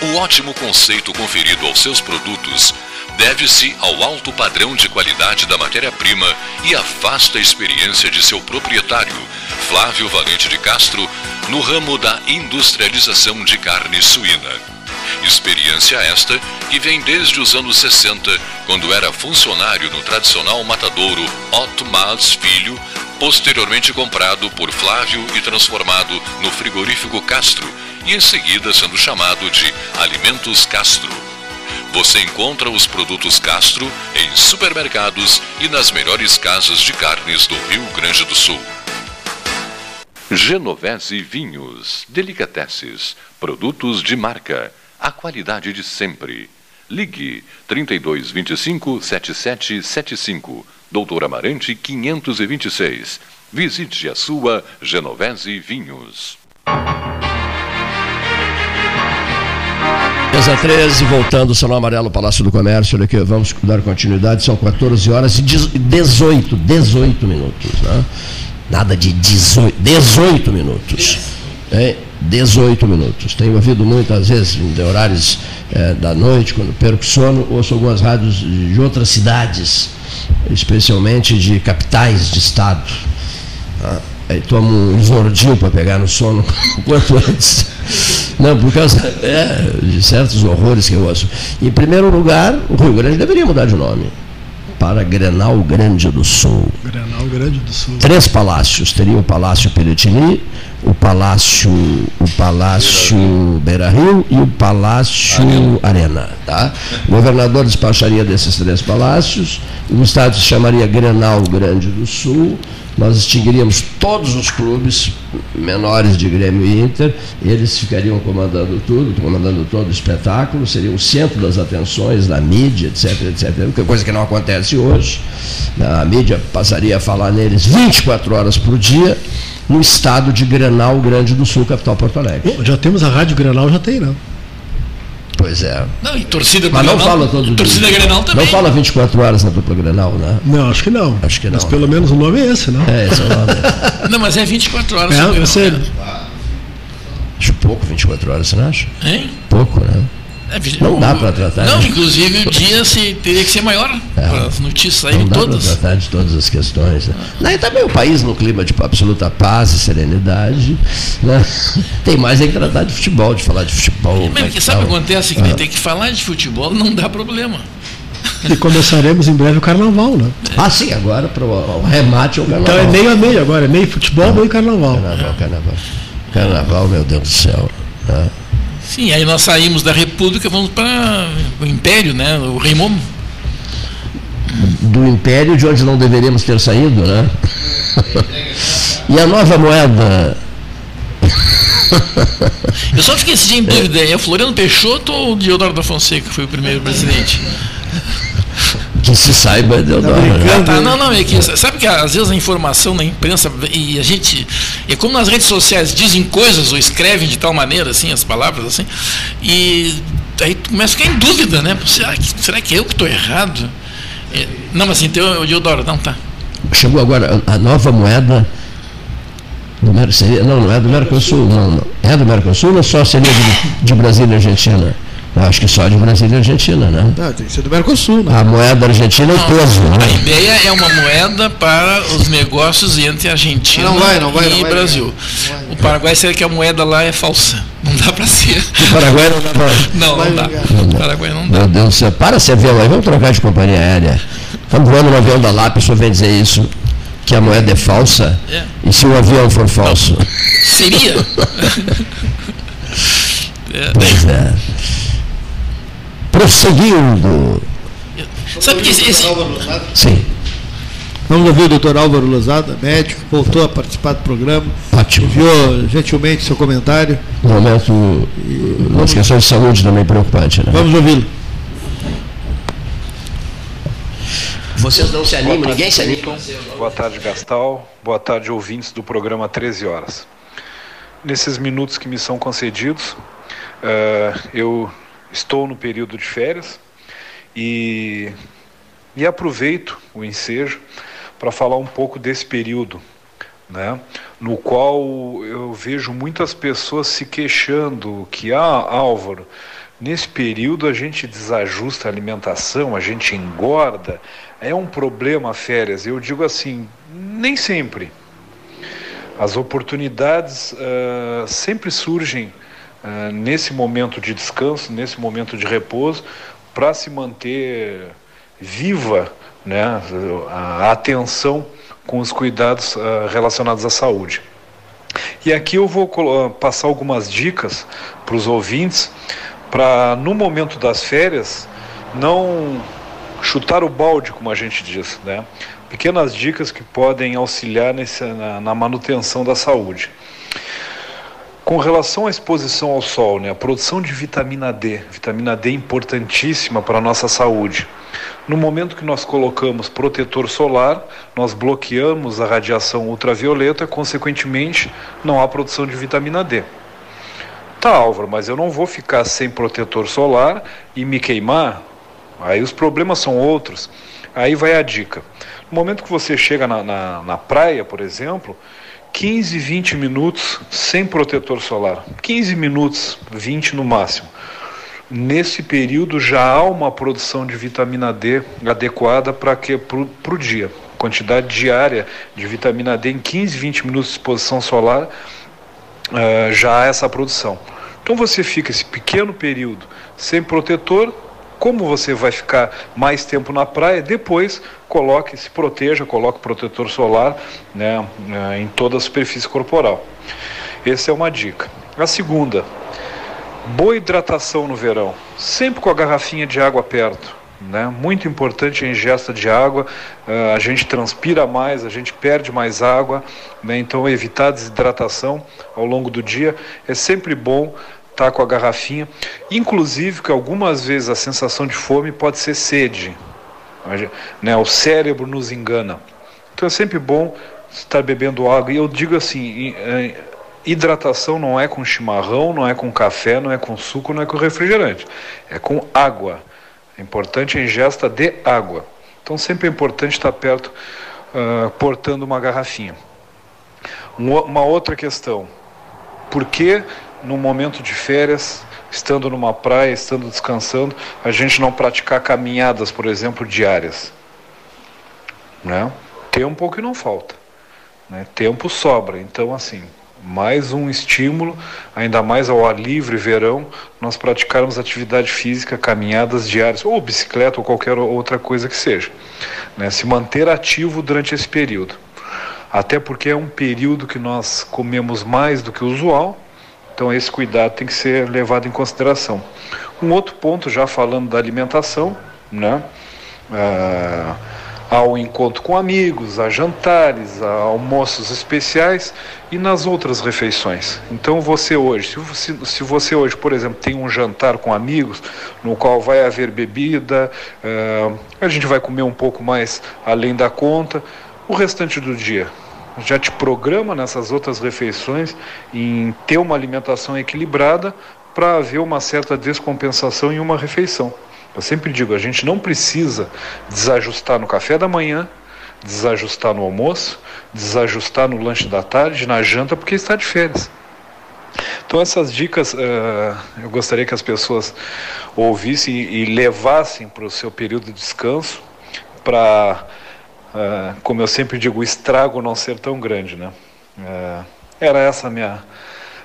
O ótimo conceito conferido aos seus produtos deve-se ao alto padrão de qualidade da matéria-prima e à vasta experiência de seu proprietário, Flávio Valente de Castro, no ramo da industrialização de carne suína. Experiência esta que vem desde os anos 60, quando era funcionário no tradicional matadouro Otto Mas Filho, posteriormente comprado por Flávio e transformado no frigorífico Castro, e em seguida sendo chamado de Alimentos Castro. Você encontra os produtos Castro em supermercados e nas melhores casas de carnes do Rio Grande do Sul. Genovese Vinhos, Delicateces, produtos de marca a qualidade de sempre. Ligue 3225 7775, Doutor Amarante 526. Visite a sua Genovese Vinhos. Mesa 13, voltando, Salão Amarelo, Palácio do Comércio, olha aqui, vamos dar continuidade, são 14 horas e 18, 18 minutos, né? Nada de 18, 18 minutos. É, 18 minutos. Tenho ouvido muitas vezes, em horários é, da noite, quando perco sono, ouço algumas rádios de outras cidades, especialmente de capitais de estado. Ah, aí tomo um zordil para pegar no sono [LAUGHS] quanto antes. Não, por causa é, de certos horrores que eu ouço. Em primeiro lugar, o Rio Grande deveria mudar de nome para Grenal Grande do Sul. Grenal Grande do Sul. Três palácios. Teria o Palácio Peretini, o Palácio, o Palácio Beira Rio e o Palácio Arena. Arena tá? O governador despacharia desses três palácios, o estado se chamaria Grenal Grande do Sul, nós extinguiríamos todos os clubes menores de Grêmio e Inter, eles ficariam comandando tudo, comandando todo o espetáculo, seriam o centro das atenções da mídia, etc, etc, é coisa que não acontece hoje. A mídia passaria a falar neles 24 horas por dia, no estado de Grenal Grande do Sul, capital Porto Alegre. Já temos a Rádio Grenal, já tem, não? Pois é. Não, e torcida Mas não fala todo dia. Torcida Grenal também. Não fala 24 horas na dupla Grenal, né? Não, acho que não. Acho que não. Mas pelo menos o nome é esse, não? É, esse é o nome. [LAUGHS] não, mas é 24 horas. É, eu sei. Acho pouco 24 horas, você não acha? Hein? Pouco, né? É, não dá para tratar. Não, né? inclusive o dia se, teria que ser maior é. para as notícias saírem todas. Não dá para tratar de todas as questões. Né? Não, e também o país no clima de absoluta paz e serenidade. Né? [LAUGHS] Tem mais é que tratar de futebol, de falar de futebol. Mas que sabe o que acontece? Que ah. tem que falar de futebol não dá problema. E começaremos em breve o carnaval, né? É. Ah, sim, agora para o remate ao carnaval. Então é meio a meio agora, é meio futebol, ah, meio carnaval. Carnaval, carnaval. Carnaval, meu Deus do céu. Né? Sim, aí nós saímos da República, vamos para o Império, né? O Momo. Do Império, de onde não deveríamos ter saído, né? [LAUGHS] e a nova moeda. Eu só fiquei em [LAUGHS] dúvida, é Floriano Peixoto ou o Diodoro da Fonseca que foi o primeiro presidente? Que se saiba, Deodoro. Tá, tá, não, não, é que, sabe que às vezes a informação na imprensa e a gente. É como nas redes sociais dizem coisas ou escrevem de tal maneira, assim, as palavras assim, e aí tu começa a ficar em dúvida, né? Será que, será que é eu que estou errado? É, não, mas então, o Diodoro, não, tá. Chegou agora a nova moeda. Do, seria, não, não é do Mercosul, não, não. É do Mercosul ou só seria de, de Brasília e Argentina? Acho que só de Brasília e Argentina, né? Não, tem que ser do Mercosul, né? A moeda argentina é peso, né? A ideia é uma moeda para os negócios entre Argentina não vai, não vai, e não vai, Brasil. Vai. O Paraguai será que a moeda lá é falsa. Não dá para ser. [LAUGHS] O Paraguai não dá para. Não, não, dá. não dá. O Paraguai não dá. Meu Deus do céu. Para esse avião aí, vamos trocar de companhia aérea. Estamos voando no avião da o senhor vem dizer isso. Que a moeda é falsa? É. E se o avião for falso? Não. Seria? [LAUGHS] [LAUGHS] é. Pois é prosseguindo. Sabe que esse. Sim. Vamos ouvir o doutor Álvaro Lozada, médico, voltou a participar do programa. Ótimo. Enviou gentilmente seu comentário. Um momento, uma questões de saúde também preocupante, né? Vamos ouvi-lo. Vocês não se animam, ninguém se anima. Boa tarde, Gastal. Boa tarde, ouvintes do programa 13 Horas. Nesses minutos que me são concedidos, uh, eu estou no período de férias e, e aproveito o ensejo para falar um pouco desse período, né, no qual eu vejo muitas pessoas se queixando que, ah, Álvaro, nesse período a gente desajusta a alimentação, a gente engorda, é um problema férias. Eu digo assim, nem sempre. As oportunidades uh, sempre surgem uh, nesse momento de descanso, nesse momento de repouso, para se manter viva né, a atenção com os cuidados uh, relacionados à saúde. E aqui eu vou passar algumas dicas para os ouvintes para, no momento das férias, não chutar o balde, como a gente diz, né? Pequenas dicas que podem auxiliar nesse, na, na manutenção da saúde. Com relação à exposição ao sol, né, a produção de vitamina D, vitamina D é importantíssima para a nossa saúde. No momento que nós colocamos protetor solar, nós bloqueamos a radiação ultravioleta, consequentemente, não há produção de vitamina D. Tá, Álvaro, mas eu não vou ficar sem protetor solar e me queimar? Aí os problemas são outros. Aí vai a dica. No momento que você chega na, na, na praia, por exemplo, 15, 20 minutos sem protetor solar. 15 minutos, 20 no máximo. Nesse período já há uma produção de vitamina D adequada para que para o dia. Quantidade diária de vitamina D em 15, 20 minutos de exposição solar uh, já há essa produção. Então você fica esse pequeno período sem protetor, como você vai ficar mais tempo na praia, depois coloque, se proteja, coloque protetor solar né, né, em toda a superfície corporal. Essa é uma dica. A segunda, boa hidratação no verão, sempre com a garrafinha de água perto. Né? Muito importante a ingesta de água, uh, a gente transpira mais, a gente perde mais água, né? então evitar desidratação ao longo do dia é sempre bom tá com a garrafinha. Inclusive que algumas vezes a sensação de fome pode ser sede. Né? O cérebro nos engana. Então é sempre bom estar bebendo água. E eu digo assim, é, hidratação não é com chimarrão, não é com café, não é com suco, não é com refrigerante. É com água. É importante a ingesta de água. Então sempre é importante estar perto, uh, portando uma garrafinha. Uma outra questão. Por que num momento de férias, estando numa praia, estando descansando, a gente não praticar caminhadas, por exemplo, diárias. Né? Tempo que não falta. Né? Tempo sobra. Então, assim, mais um estímulo, ainda mais ao ar livre, verão, nós praticarmos atividade física, caminhadas diárias, ou bicicleta, ou qualquer outra coisa que seja. Né? Se manter ativo durante esse período. Até porque é um período que nós comemos mais do que o usual, então esse cuidado tem que ser levado em consideração. Um outro ponto, já falando da alimentação, né? Ah, ao encontro com amigos, a jantares, a almoços especiais e nas outras refeições. Então você hoje, se você, se você hoje, por exemplo, tem um jantar com amigos, no qual vai haver bebida, uh, a gente vai comer um pouco mais além da conta, o restante do dia já te programa nessas outras refeições em ter uma alimentação equilibrada para haver uma certa descompensação em uma refeição. Eu sempre digo, a gente não precisa desajustar no café da manhã, desajustar no almoço, desajustar no lanche da tarde, na janta, porque está de férias. Então essas dicas uh, eu gostaria que as pessoas ouvissem e, levassem para o seu período de descanso para uh, como eu sempre digo, o estrago não ser tão grande. Né? Uh, era essa a minha,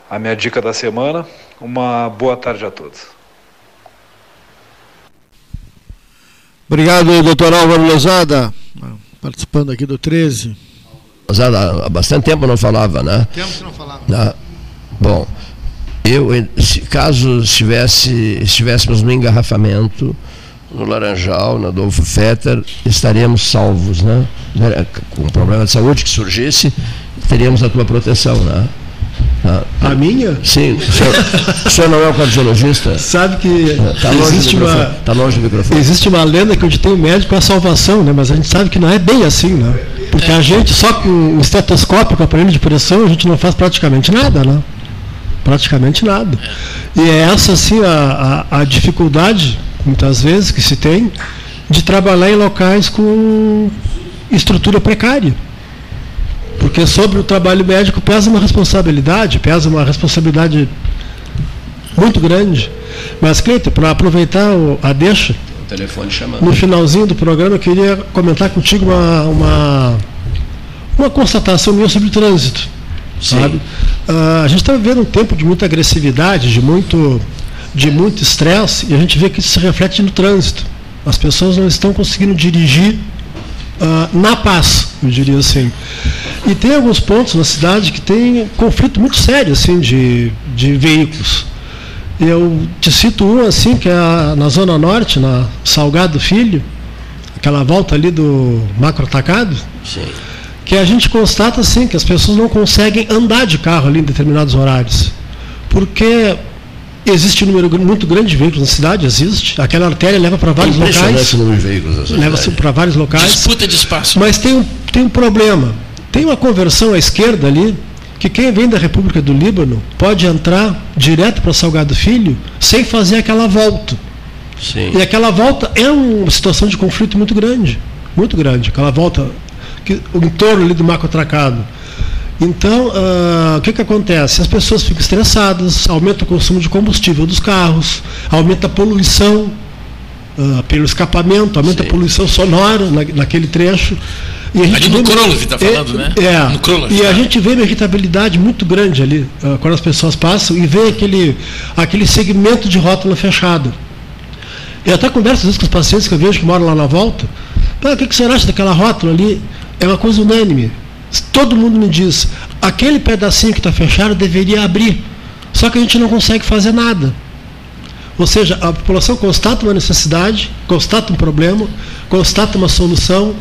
a minha dica da semana. Uma boa tarde a todos. Obrigado, doutor Álvaro Lozada, participando aqui do 13. Lozada, há bastante tempo não falava, né? Tempo que não falava. Ah, bom, eu, caso estivesse, estivéssemos no engarrafamento, no Laranjal, na Adolfo Fetter, estaríamos salvos, né? Com o problema de saúde que surgisse, teríamos a tua proteção, né? Ah, a minha? Sim. O senhor, o senhor não é o cardiologista? Sabe que está longe, existe uma, tá longe do microfone. Existe uma lenda que onde tem o médico é a salvação, né? mas a gente sabe que não é bem assim, né? Porque a gente, só com o estetoscópio, com o aparelho de pressão, a gente não faz praticamente nada, né? Praticamente nada. E é essa, assim, a, a, a dificuldade, muitas vezes, que se tem de trabalhar em locais com estrutura precária. Porque sobre o trabalho médico pesa uma responsabilidade, pesa uma responsabilidade muito grande. Mas, Cleiton, para aproveitar a deixa, no finalzinho do programa, eu queria comentar contigo uma, uma, uma constatação minha sobre o trânsito. Sabe? Uh, a gente está vivendo um tempo de muita agressividade, de muito de muito estresse, e a gente vê que isso se reflete no trânsito. As pessoas não estão conseguindo dirigir uh, na paz, eu diria assim. E tem alguns pontos na cidade que tem conflito muito sério assim, de, de veículos. Eu te cito um assim, que é na Zona Norte, na Salgado Filho, aquela volta ali do macro atacado, Sim. que a gente constata assim, que as pessoas não conseguem andar de carro ali em determinados horários. Porque Existe um número muito grande de veículos na cidade, existe. Aquela artéria leva para vários locais. número de veículos leva para vários locais. Disputa de espaço. Mas tem um, tem um problema. Tem uma conversão à esquerda ali, que quem vem da República do Líbano pode entrar direto para Salgado Filho sem fazer aquela volta. Sim. E aquela volta é uma situação de conflito muito grande. Muito grande. Aquela volta, que, o entorno ali do Marco Atracado então, uh, o que, que acontece? As pessoas ficam estressadas, aumenta o consumo de combustível dos carros, aumenta a poluição uh, pelo escapamento, aumenta Sim. a poluição sonora na, naquele trecho. E a gente ali no você está falando, é, né? É, no Cronos, e a gente vê uma irritabilidade muito grande ali, uh, quando as pessoas passam, e vê aquele, aquele segmento de rótula fechada. Eu até converso às vezes com os pacientes que eu vejo que moram lá na volta. o que, que você acha daquela rótula ali? É uma coisa unânime. Todo mundo me diz, aquele pedacinho que está fechado deveria abrir. Só que a gente não consegue fazer nada. Ou seja, a população constata uma necessidade, constata um problema, constata uma solução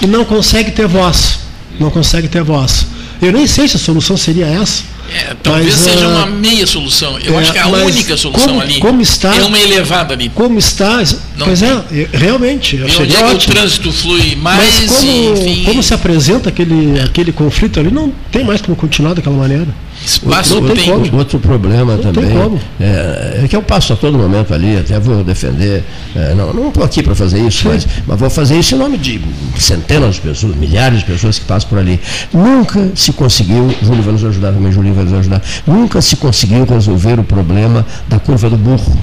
e não consegue ter voz. Não consegue ter voz. Eu nem sei se a solução seria essa. É, talvez mas, seja uma ah, meia solução. Eu é, acho que a única solução como, ali como está, é uma elevada ali. Como está, Não pois é, realmente. E onde é que o trânsito flui mais? Mas como, como se apresenta aquele, aquele conflito ali, não tem mais como continuar daquela maneira. Espaço outro, tem. Como. Outro problema não também é, é, que eu passo a todo momento ali, até vou defender. É, não estou aqui para fazer isso, mas, mas, vou fazer isso em nome de centenas de pessoas, milhares de pessoas que passam por ali. Nunca se conseguiu, Júlio vai nos ajudar também, Júlio vai nos ajudar, nunca se conseguiu resolver o problema da curva do burro.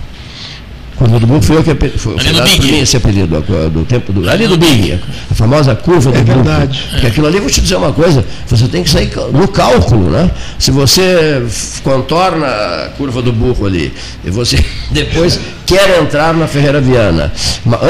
Curva do Burro foi eu que foi, foi dado por mim esse apelido do tempo do. Ali do Big, a famosa curva do é Burro. Verdade. Porque aquilo ali, vou te dizer uma coisa, você tem que sair no cálculo, né? Se você contorna a curva do burro ali, e você [LAUGHS] depois quer entrar na Ferreira Viana,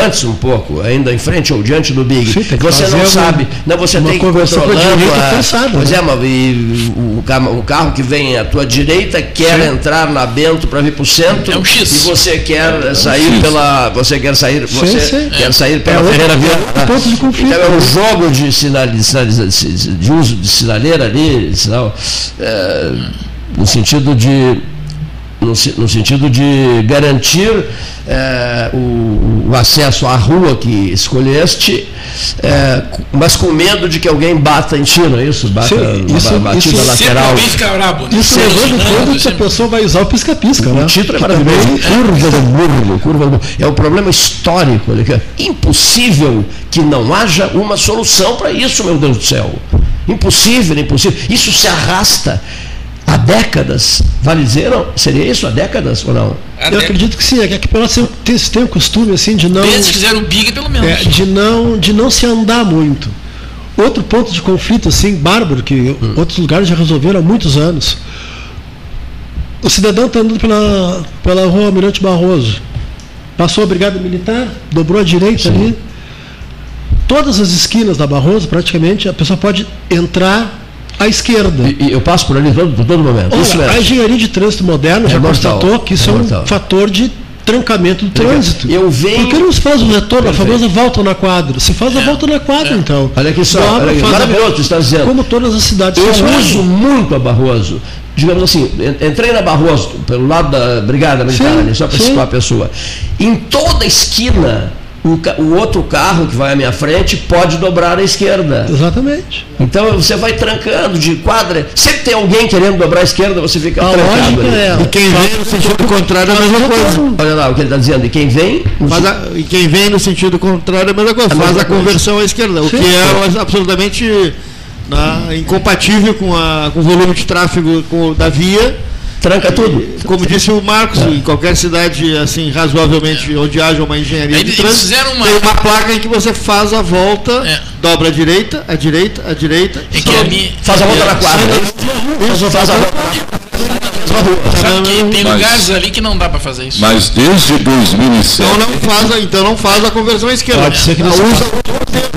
antes um pouco, ainda em frente ou diante do Big, Sim, você não sabe, não, você tem que controlando a, pensado, pois né? é, mas e, o, o, carro que vem à tua direita quer Sim. entrar na Bento para vir para o centro é um X. e você quer sair pela. Você quer sair. Você sim, quer sair pela é Ferreira Viana. É então é um jogo de, sinal, de, sinal, de uso de sinaleira ali, sinal, é, no sentido de no, no sentido de garantir é, o, o, acesso à rua que escolheste, é, mas com medo de que alguém bata em ti, não é isso? Bata Sim, isso, batida isso, lateral. Brabo, né? Isso levando em conta que a pessoa vai usar o pisca-pisca. O né? título é maravilhoso. Curva do burro, curva do É um problema histórico. É impossível que não haja uma solução para isso, meu Deus do céu. Impossível, impossível. Isso se arrasta há décadas. Vale dizer, não? seria isso há décadas ou não? Eu acredito que sim, é que pelo menos tem, tem o costume assim de não. Desde que fizeram o Big, pelo menos. É, de, não, de não se andar muito. Outro ponto de conflito, assim, bárbaro, que hum. outros lugares já resolveram há muitos anos. O cidadão está andando pela, pela rua Almirante Barroso. Passou a brigada militar, dobrou a direita sim. ali. Todas as esquinas da Barroso, praticamente, a pessoa pode entrar à esquerda. E, e eu passo por ali todo, todo momento. Olha, a engenharia de trânsito moderna é já mortal, constatou que isso é, é um fator de trancamento do trânsito. Eu venho. Por que não se faz o retorno, a famosa volta na quadra? Se faz a é. volta na quadra, é. então. Olha aqui só, olha aqui, maravilhoso, está dizendo. Como todas as cidades Eu uso muito a Barroso. Digamos assim, entrei na Barroso, pelo lado da Brigada Militar, só para citar a pessoa. Em toda esquina o, o, outro carro que vai à minha frente pode dobrar à esquerda. Exatamente. Então você vai trancando de quadra. Sempre tem alguém querendo dobrar à esquerda, você fica a trancado. É, e quem vem no sentido contrário é a mesma coisa. Olha lá o que ele está dizendo. E quem vem. Faz a, e quem vem no sentido contrário é a mesma coisa. A faz a conversão à esquerda. O Sim. que é absolutamente né, incompatível com, a, com o volume de tráfego com, da via tranca tudo. Como disse o Marcos, é. em qualquer cidade assim razoavelmente é. onde haja uma engenharia Eles de trânsito, uma... tem uma placa em que você faz a volta, é. dobra a direita, a direita, a direita, é que ali, faz a volta na quadra. Isso, faz a volta. Sabe que tem mas, lugares ali que não dá para fazer isso. Mas desde 2007. Então não faz, então não faz a conversão à esquerda. Pode ser que não usa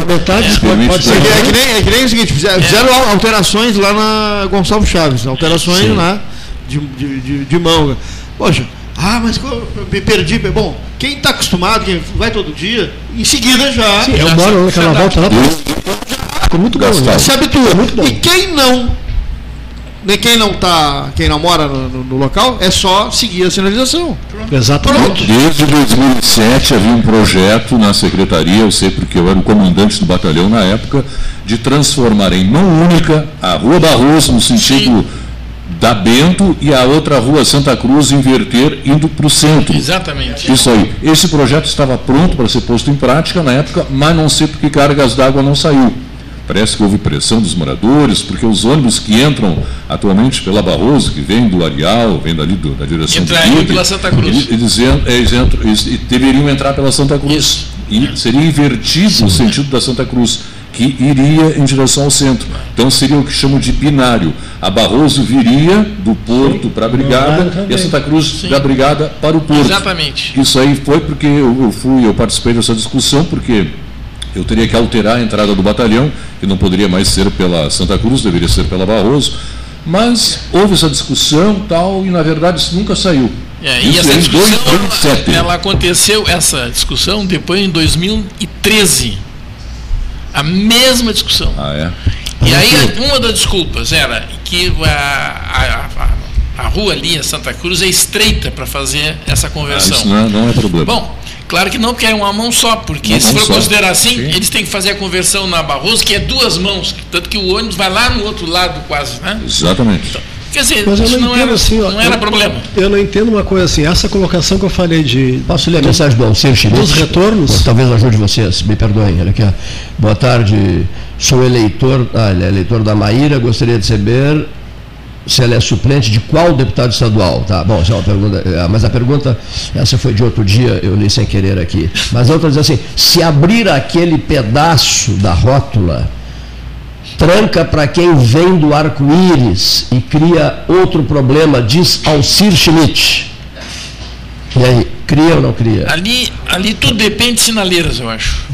metade, é, pode, pode ser. É que, nem, é que nem o seguinte, fizeram, fizeram alterações lá na Gonçalves Chaves, alterações Sim. lá de, de, de, de mão. Poxa, ah, mas eu me perdi. Bom, quem está acostumado, quem vai todo dia, em seguida já. Sim, eu já moro naquela volta lá. Ficou muito bom, né? Se habitua. Muito bom. E quem não, né, quem não tá, quem não mora no, no, no, local, é só seguir a sinalização. Exatamente. Desde 2007 havia um projeto na secretaria, eu sei porque eu era o comandante do batalhão na época, de transformar em mão única a Rua Barroso no sentido. Sim da Bento e a outra rua Santa Cruz inverter indo para o centro. Exatamente. Isso aí. Esse projeto estava pronto para ser posto em prática na época, mas não sei porque cargas d'água não saiu. Parece que houve pressão dos moradores, porque os ônibus que entram atualmente pela Barroso, que vem do Areal, vem dali do, da direção Entra do Entra pela Santa Cruz. Eles, eles, entram, eles, deveriam entrar pela Santa Cruz. Isso. E seria invertido Sim. o sentido da Santa Cruz que iria em direção ao centro. Então seria o que chamam de binário. A Barroso viria do porto para a Brigada e a Santa Cruz Sim. da Brigada para o porto. Exatamente. Isso aí foi porque eu fui, eu participei dessa discussão, porque eu teria que alterar a entrada do batalhão, que não poderia mais ser pela Santa Cruz, deveria ser pela Barroso. Mas houve essa discussão tal, e na verdade isso nunca saiu. É, e essa discussão, ela, ela aconteceu, essa discussão, depois em 2013 a mesma discussão. Ah, é? E aí, uma das desculpas era que a, a, a rua ali, a Santa Cruz, é estreita para fazer essa conversão. Ah, isso não, é, não é problema. Bom, claro que não, porque é uma mão só, porque uma se for só. considerar assim, Sim. eles têm que fazer a conversão na Barroso, que é duas mãos, tanto que o ônibus vai lá no outro lado quase, né? Exatamente. Então, Quer dizer, Mas eu não, não, era, assim, ó, não era eu, problema. Eu não entendo uma coisa assim, essa colocação que eu falei de. Posso ler a mensagem do Alceu Schmidt? Dos retornos? Talvez ajude vocês, me perdoem. Olha aqui, ó. Boa tarde, sou eleitor, ah, ele é eleitor da Maíra, gostaria de saber se ela é suplente de qual deputado estadual, tá? Bom, essa é uma pergunta, é, mas a pergunta, essa foi de outro dia, eu li sem querer aqui. Mas a outra diz assim, se abrir aquele pedaço da rótula tranca para quem vem do arco-íris e cria outro problema, diz Alcir Schmidt. E aí, cria ou não cria? Ali, ali tudo depende de sinaleiras, eu acho.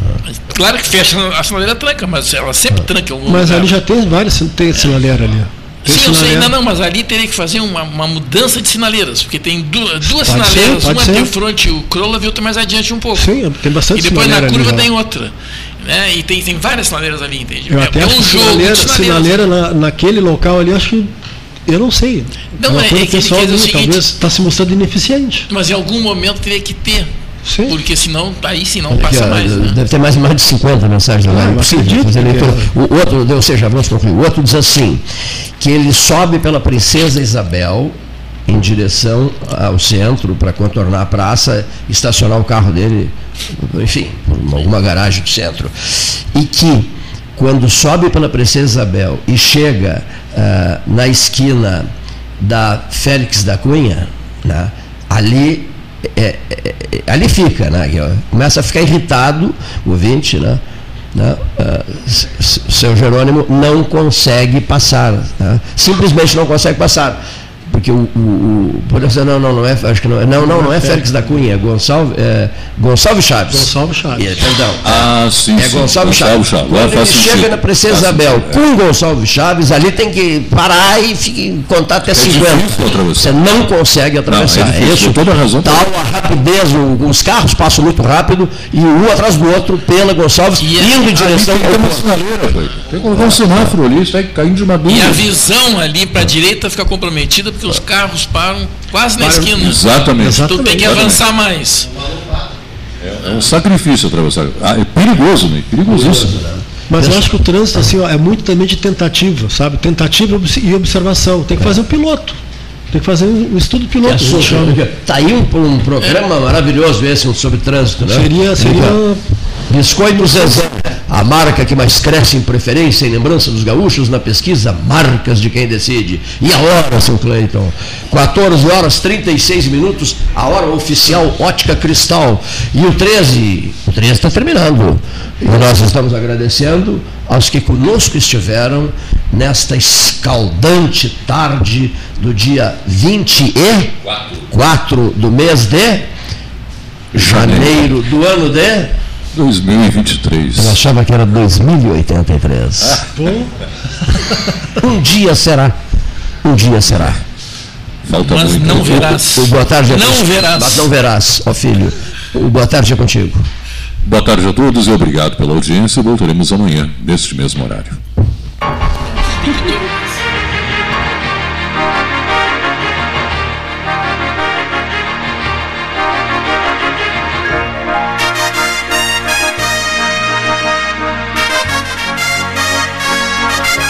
Claro que fecha a sinaleira tranca, mas ela sempre tranca algum Mas lugar. ali já tem várias, tem sinaleira ali. Tem Sim, eu sei, não, não, mas ali teria que fazer uma, uma mudança de sinaleiras, porque tem duas, duas sinaleiras, ser, uma ser. de frente o Crolla e outra mais adiante um pouco. Sim, tem bastante E depois na curva tem outra. Né? E tem, tem várias sinaleiras ali, entende? Eu é, até é um jogo sinaleira, sinaleira na, naquele local ali, acho que eu não sei. Não, é, é que pessoal ali, talvez está se mostrando ineficiente. Mas em algum momento teria que ter. Sim. Porque senão, aí sim não passa mais. Né? Deve ter mais, mais de 50 mensagens lá. Ah, é leitura. O outro, ou seja, vamos concluir. O outro diz assim: que ele sobe pela princesa Isabel em direção ao centro para contornar a praça, estacionar o carro dele, enfim, por alguma garagem do centro. E que, quando sobe pela Princesa Isabel e chega uh, na esquina da Félix da Cunha, né, ali, é, é, é, ali fica, né, começa a ficar irritado o ouvinte, né? Né? Uh, seu Jerônimo não consegue passar, né? simplesmente não consegue passar porque o, o, o dizer, não, não, não é, acho que não é, não, não, não é Félix da Cunha, é Gonçalves, é, Gonçalves Chaves. Gonçalves Chaves. É, perdão. Ah, sim, é Gonçalves sim, Chaves. Chaves. Quando ele chega na Princesa Isabel com Gonçalves Chaves, ali tem que parar e fique, contar até é 50. Você não consegue atravessar. Não, é, difícil, Isso, toda razão. Tal a rapidez, os carros passam muito rápido e um atrás do outro pela Gonçalves, e indo em direção ao. Tem que colocar um semáforo ali, está caindo de uma dúvida. E a visão ali para a direita fica comprometida porque os carros param quase na esquina. Exatamente. Tu tem que avançar mais. É, um sacrifício atravessar. Ah, é perigoso, né? Perigosíssimo. Mas eu acho que o trânsito assim, ó, é muito também de tentativa, sabe? Tentativa e observação. Tem que fazer o um piloto. Tem que fazer um estudo piloto. Está aí um, um programa é. maravilhoso esse sobre trânsito, né? Seria, seria Biscoito Zezé, a marca que mais cresce em preferência em lembrança dos gaúchos na pesquisa Marcas de Quem Decide. E a hora, seu Cleiton? 14 horas 36 minutos, a hora oficial Ótica Cristal. E o 13, o 13 está terminando. E nós estamos agradecendo aos que conosco estiveram nesta escaldante tarde do dia 24 do mês de janeiro do ano de 2023. Eu achava que era 2083. Ah. um dia será. Um dia será. Falta Mas muito. não verás. O, o, boa tarde é não contigo. verás. Mas não verás, ó filho. O boa tarde é contigo. Boa tarde a todos e obrigado pela audiência. Voltaremos amanhã, neste mesmo horário.